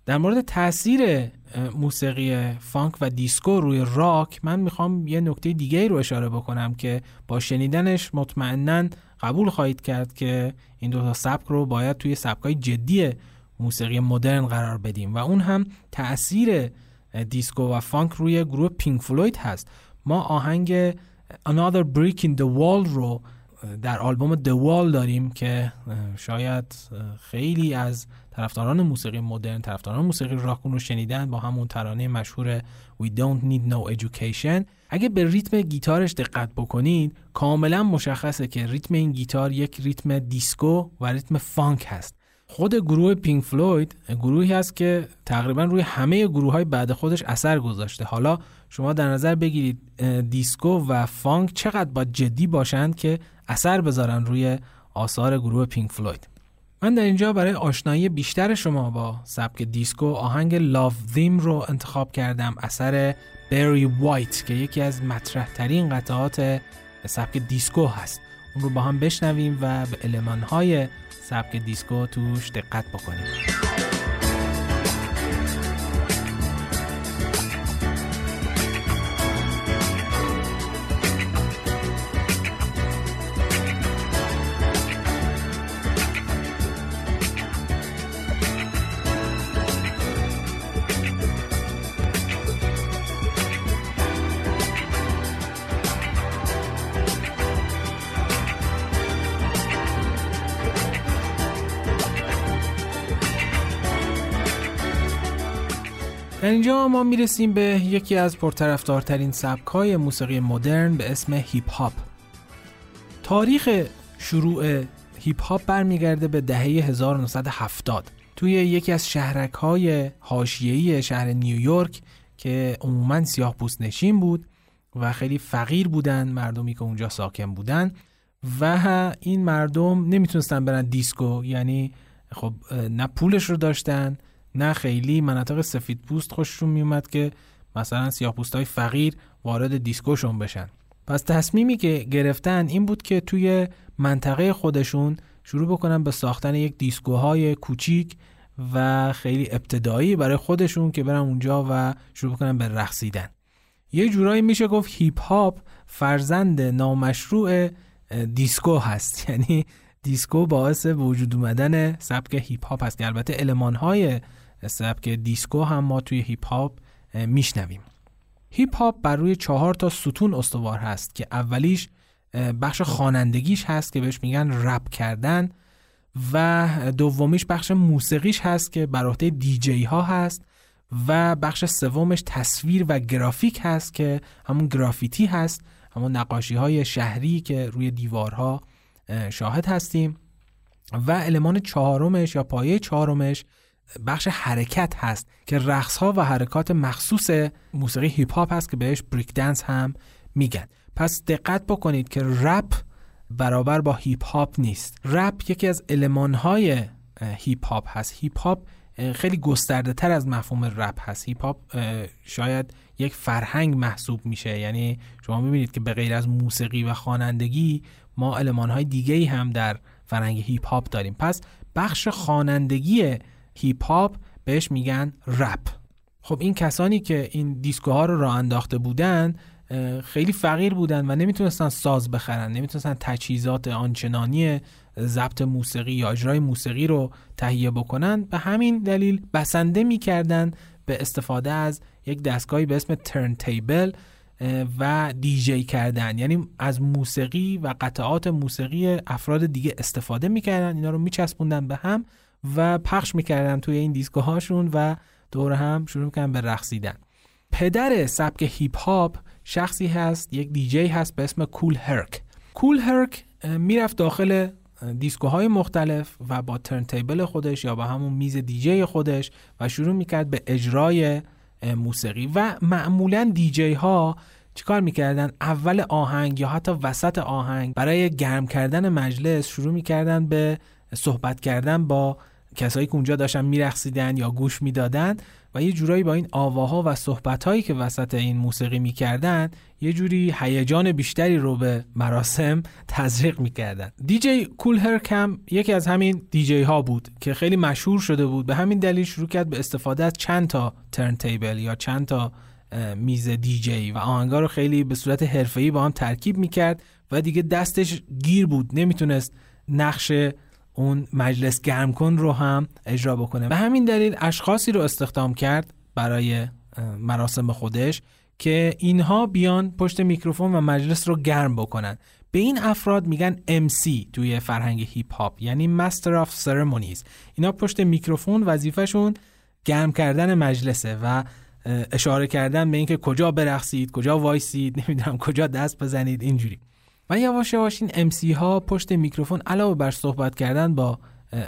در مورد تاثیر موسیقی فانک و دیسکو روی راک من می‌خوام یه نکته دیگه رو اشاره بکنم که با شنیدنش مطمئنا قبول خواهید کرد که این دو تا سبک رو باید توی سبکای جدی موسیقی مدرن قرار بدیم و اون هم تاثیر دیسکو و فانک روی گروه پینک فلوید هست. ما آهنگ Another Brick in the Wall رو در آلبوم Wall داریم که شاید خیلی از طرفداران موسیقی مدرن طرفداران موسیقی راک اون رو شنیدن با همون ترانه مشهور We Don't Need No Education. اگه به ریتم گیتارش دقت بکنید کاملا مشخصه که ریتم این گیتار یک ریتم دیسکو و ریتم فانک هست. خود گروه پینک فلوید گروهی هست که تقریبا روی همه گروه های بعد خودش اثر گذاشته. حالا شما در نظر بگیرید دیسکو و فانک چقدر باید جدی باشند که اثر بذارن روی آثار گروه پینک فلوید؟ من در اینجا برای آشنایی بیشتر شما با سبک دیسکو آهنگ Love's Theme رو انتخاب کردم. اثر بری وایت که یکی از مطرح ترین قطعات سبک دیسکو هست. اون رو با هم بشنویم و به المانهای سبک دیسکو توش دقت بکنیم اینجا ما می‌رسیم به یکی از پرطرفدارترین سبک های موسیقی مدرن به اسم هیپ هاپ. تاریخ شروع هیپ هاپ برمیگرده به دهه 1970 توی یکی از شهرک های حاشیه‌ای شهر نیویورک که عموما سیاه پوست نشین بود و خیلی فقیر بودن مردمی که اونجا ساکن بودن و این مردم نمی‌تونستن برن دیسکو یعنی خب نه پولش رو داشتن نه خیلی مناطق سفید پوست خوششون میومد که مثلا سیاه های فقیر وارد دیسکوشون بشن. پس تصمیمی که گرفتن این بود که توی منطقه خودشون شروع بکنن به ساختن یک دیسکوهای کوچیک و خیلی ابتدایی برای خودشون که برن اونجا و شروع بکنن به رقصیدن. یه جورایی میشه گفت هیپ هاپ فرزند نامشروع دیسکو هست. یعنی دیسکو باعث وجود اومدن سبک هیپ هاپ هست که البته های سبک دیسکو هم ما توی هیپ هاپ میشنویم. هیپ هاپ بر روی چهار تا ستون استوار هست که اولیش بخش خوانندگیش هست که بهش میگن رپ کردن و دومیش بخش موسیقیش هست که بر عهده دیجی ها هست و بخش سومش تصویر و گرافیک هست که همون گرافیتی هست همون نقاشی های شهری که روی دیوارها شاهد هستیم. و المان چهارمش یا پایه چهارمش بخش حرکت هست که رقص ها و حرکات مخصوص موسیقی هیپ هاپ هست که بهش break dance هم میگن. پس دقت بکنید که رپ برابر با هیپ هاپ نیست. رپ یکی از المان های هیپ هاپ هست. هیپ هاپ خیلی گسترده تر از مفهوم رپ هست. هیپ هاپ شاید یک فرهنگ محسوب میشه. یعنی شما می‌بینید که به غیر از موسیقی و خوانندگی ما المان های دیگه هم در فرهنگ هیپ هاپ داریم. پس بخش خوانندگی هیپ هاپ بهش میگن رپ. خب این کسانی که این دیسکوها رو راه انداخته بودن خیلی فقیر بودن و نمی‌تونستن ساز بخرن نمی‌تونستن تجهیزات آنچنانی ضبط موسیقی یا اجرای موسیقی رو تهیه بکنن. به همین دلیل بسنده می‌کردن به استفاده از یک دستگاهی به اسم turntable و دیجی کردن. یعنی از موسیقی و قطعات موسیقی افراد دیگه استفاده می‌کردن. اینا رو میچسبوندن به هم. و پخش می‌کردن توی این دیسکو هاشون و دور هم شروع می‌کردن به رقصیدن. پدر سبک هیپ هاپ شخصی هست یک دیجی هست به اسم Kool Herc. کول هرک می‌رفت داخل دیسکوهای مختلف و با ترن تیبل خودش یا با همون میز دیجی خودش و شروع می‌کرد به اجرای موسیقی. و معمولا دیجی ها چیکار می‌کردن؟ اول آهنگ یا حتی وسط آهنگ برای گرم کردن مجلس شروع می‌کردن به صحبت کردن با کسایی که اونجا داشتن میرقصیدن یا گوش می‌دادن و یه جورایی با این آواها و صحبتهایی که وسط این موسیقی می‌کردن یه جوری هیجان بیشتری رو به مراسم تزریق می‌کردن. دیجی کول هرکم یکی از همین دیجی ها بود که خیلی مشهور شده بود. به همین دلیل شروع کرد به استفاده از چند تا ترن تیبل یا چند تا میز دیجی و آهنگا رو خیلی به صورت حرفه‌ای با هم ترکیب می‌کرد و دیگه دستش گیر بود. نمی‌تونست نقش اون مجلس گرم کن رو هم اجرا بکنه. به همین دلیل اشخاصی رو استخدام کرد برای مراسم خودش که اینها بیان پشت میکروفون و مجلس رو گرم بکنن. به این افراد میگن MC توی فرهنگ هیپ هاپ یعنی master of ceremonies اینا پشت میکروفون وظیفهشون گرم کردن مجلسه و اشاره کردن به اینکه کجا برقصید کجا وایسید نمی‌دونم کجا دست بزنید اینجوری. و یواش یواش این MC ها پشت میکروفون علاوه بر صحبت کردن با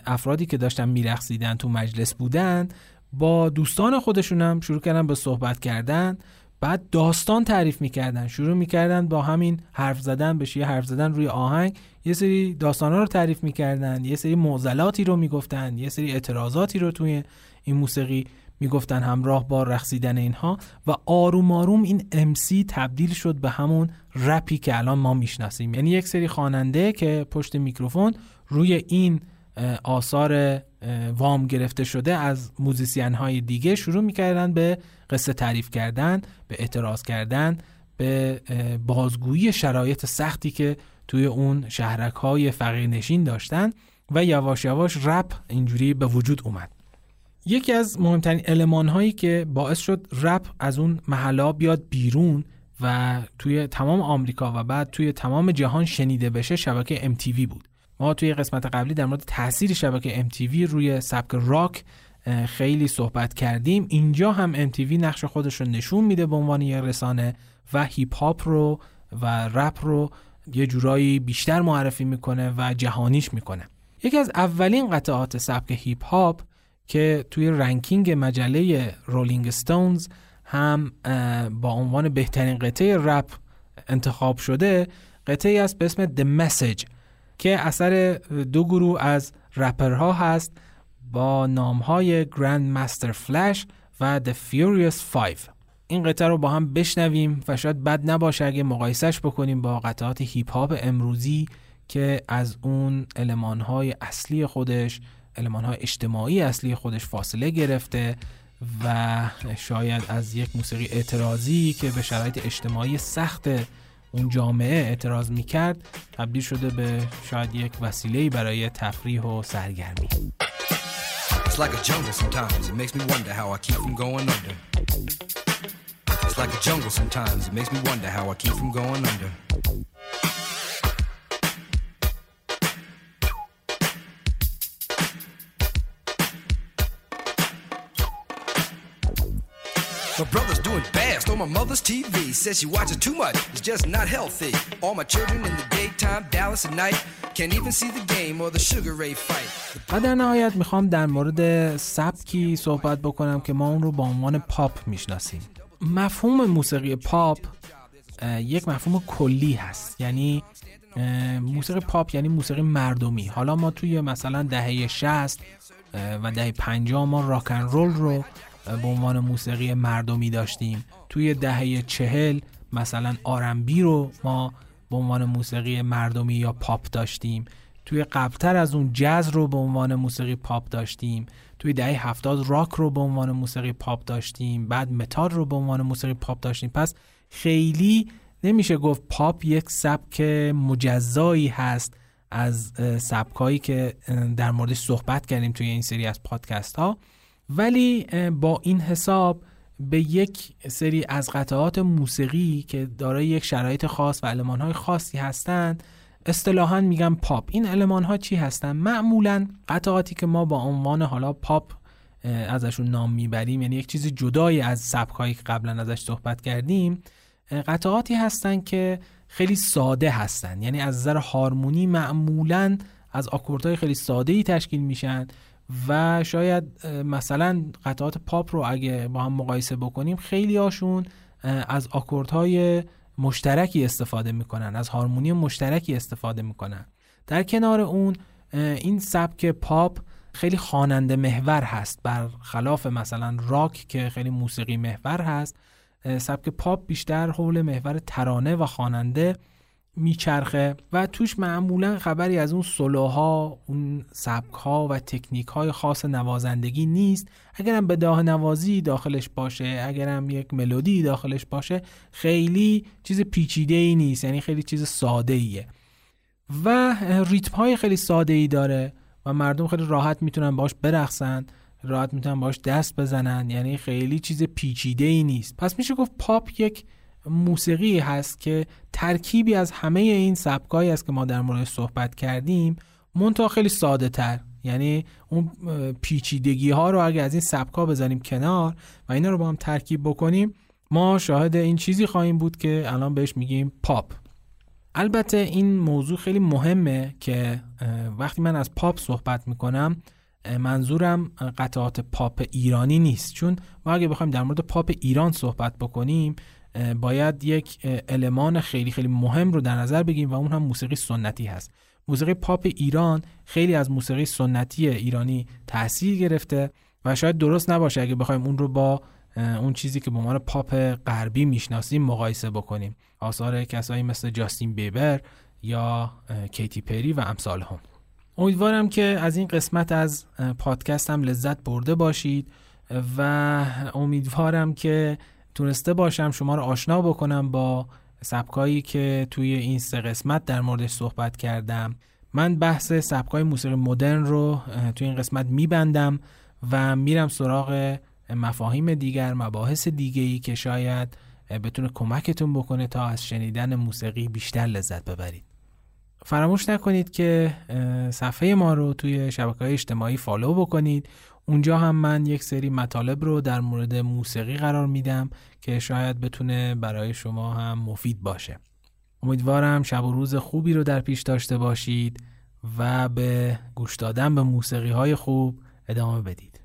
افرادی که داشتن میرقصیدن تو مجلس بودن با دوستان خودشون هم شروع کردن به صحبت کردن. بعد داستان تعریف می‌کردن شروع می‌کردن با همین حرف زدن به حرف زدن روی آهنگ. یه سری داستان ها رو تعریف می‌کردن یه سری معضلاتی رو می‌گفتن یه سری اعتراضاتی رو توی این موسیقی می‌گفتن همراه با رقصیدن اینها و آروم آروم این MC تبدیل شد به همون رپی که الان ما می‌شناسیم. یعنی یک سری خواننده که پشت میکروفون روی این آثار وام گرفته شده از موزیسین های دیگه شروع می‌کردن به قصه تعریف کردن به اعتراض کردن به بازگویی شرایط سختی که توی اون شهرک های فقیر داشتن و یواش یواش رپ اینجوری به وجود اومد. یکی از مهمترین علمان هایی که باعث شد رپ از اون محلا بیاد بیرون و توی تمام آمریکا و بعد توی تمام جهان شنیده بشه شبکه MTV بود. ما توی قسمت قبلی در مورد تاثیر شبکه MTV روی سبک راک خیلی صحبت کردیم. اینجا هم MTV نقش خودش رو نشون میده به عنوان یه رسانه و هیپ هاپ رو و رپ رو یه جورایی بیشتر معرفی می‌کنه و جهانیش می‌کنه. یکی از اولین قطعات سبک هیپ هاپ که توی رنکینگ مجله Rolling Stones هم با عنوان بهترین قطعه رپ انتخاب شده قطعه است به اسم The Message که اثر دو گروه از رپرها هست با نامهای Grand Master Flash و The Furious Five. این قطعه رو با هم بشنویم و شاید بد نباشه اگه مقایسش بکنیم با قطعات هیپ هاپ امروزی که از اون المانهای اصلی خودش علمان های اجتماعی اصلی خودش فاصله گرفته و شاید از یک موسیقی اعتراضی که به شرایط اجتماعی سخت اون جامعه اعتراض می‌کرد تبدیل شده به شاید یک وسیله برای تفریح و سرگرمی. My brother's doing fast on my mother's TV. Says she watches too much, it's just not healthy. All my children in the daytime, Dallas at night. Can't even see the game or the Sugar Ray fight. و در نهایت می‌خوام در مورد سبکی صحبت بکنم که ما اون رو با عنوان پاپ می‌شناسیم. مفهوم موسیقی پاپ یک مفهوم کلی هست یعنی موسیقی پاپ یعنی موسیقی مردمی حالا ما توی مثلا دهه 60 و دهه 50 ما rock and roll رو به عنوان موسیقی مردمی داشتیم. توی دهه چهل مثلا R&B رو ما به عنوان موسیقی مردمی یا پاپ داشتیم. توی قبلتر از اون جز رو به عنوان موسیقی پاپ داشتیم. توی دهه هفتاد راک رو به عنوان موسیقی پاپ داشتیم. بعد متال رو به عنوان موسیقی پاپ داشتیم. پس خیلی نمیشه گفت پاپ یک سبک مجزایی هست از سبکایی که در موردش صحبت کردیم توی این سری از پادکست ها ولی با این حساب به یک سری از قطعات موسیقی که دارای یک شرایط خاص و های خاصی هستند اصطلاحا میگم پاپ. این علمان ها چی هستن معمولا قطعاتی که ما با عنوان حالا پاپ ازشون نام می‌بریم یعنی یک چیز جدایی از سبک هایی که قبلا ازش صحبت کردیم قطعاتی هستن که خیلی ساده هستن یعنی از نظر هارمونی معمولا از آکوردهای خیلی ساده ای تشکیل میشن. و شاید مثلا قطعات پاپ رو اگه با هم مقایسه بکنیم خیلی هاشون از آکوردهای مشترکی استفاده می‌کنن از هارمونی مشترکی استفاده می‌کنن. در کنار اون این سبک پاپ خیلی خواننده محور هست برخلاف مثلا راک که خیلی موسیقی محور هست. سبک پاپ بیشتر حول محور ترانه و خواننده. میچرخه و توش معمولا خبری از اون سلوها اون سبک ها و تکنیک های خاص نوازندگی نیست. اگرم به داه نوازی داخلش باشه اگرم یک ملودی داخلش باشه خیلی چیز پیچیده ای نیست یعنی خیلی چیز ساده ایه و ریتم های خیلی ساده ای داره و مردم خیلی راحت می‌تونن باش برقصن راحت می‌تونن باش دست بزنن یعنی خیلی چیز پیچیده ای نیست. پس میشه گفت پاپ یک موسیقی هست که ترکیبی از همه این سبکایی است که ما در مورد صحبت کردیم منتها خیلی ساده تر. یعنی اون پیچیدگی ها رو اگه از این سبکا بزنیم کنار و اینا رو با هم ترکیب بکنیم ما شاهد این چیزی خواهیم بود که الان بهش میگیم پاپ. البته این موضوع خیلی مهمه که وقتی من از پاپ صحبت می‌کنم منظورم قطعات پاپ ایرانی نیست. چون ما اگه بخوایم در مورد پاپ ایران صحبت بکنیم باید یک المان خیلی خیلی مهم رو در نظر بگیریم و اون هم موسیقی سنتی هست. موسیقی پاپ ایران خیلی از موسیقی سنتی ایرانی تاثیر گرفته و شاید درست نباشه اگه بخوایم اون رو با اون چیزی که به عنوان پاپ غربی می‌شناسیم مقایسه بکنیم. آثار کسایی مثل جاستین بیبر یا کیتی پری و امثال هم. امیدوارم که از این قسمت از پادکستم لذت برده باشید و امیدوارم که تونسته باشم شما رو آشنا بکنم با سبکایی که توی این سه قسمت در موردش صحبت کردم. من بحث سبکای موسیقی مدرن رو توی این قسمت میبندم و میرم سراغ مفاهیم دیگر مباحث دیگه که شاید بتونه کمکتون بکنه تا از شنیدن موسیقی بیشتر لذت ببرید. فراموش نکنید که صفحه ما رو توی شبکه اجتماعی فالو بکنید. اونجا هم من یک سری مطالب رو در مورد موسیقی قرار میدم که شاید بتونه برای شما هم مفید باشه. امیدوارم شب و روز خوبی رو در پیش داشته باشید و به گوش دادن به موسیقی های خوب ادامه بدید.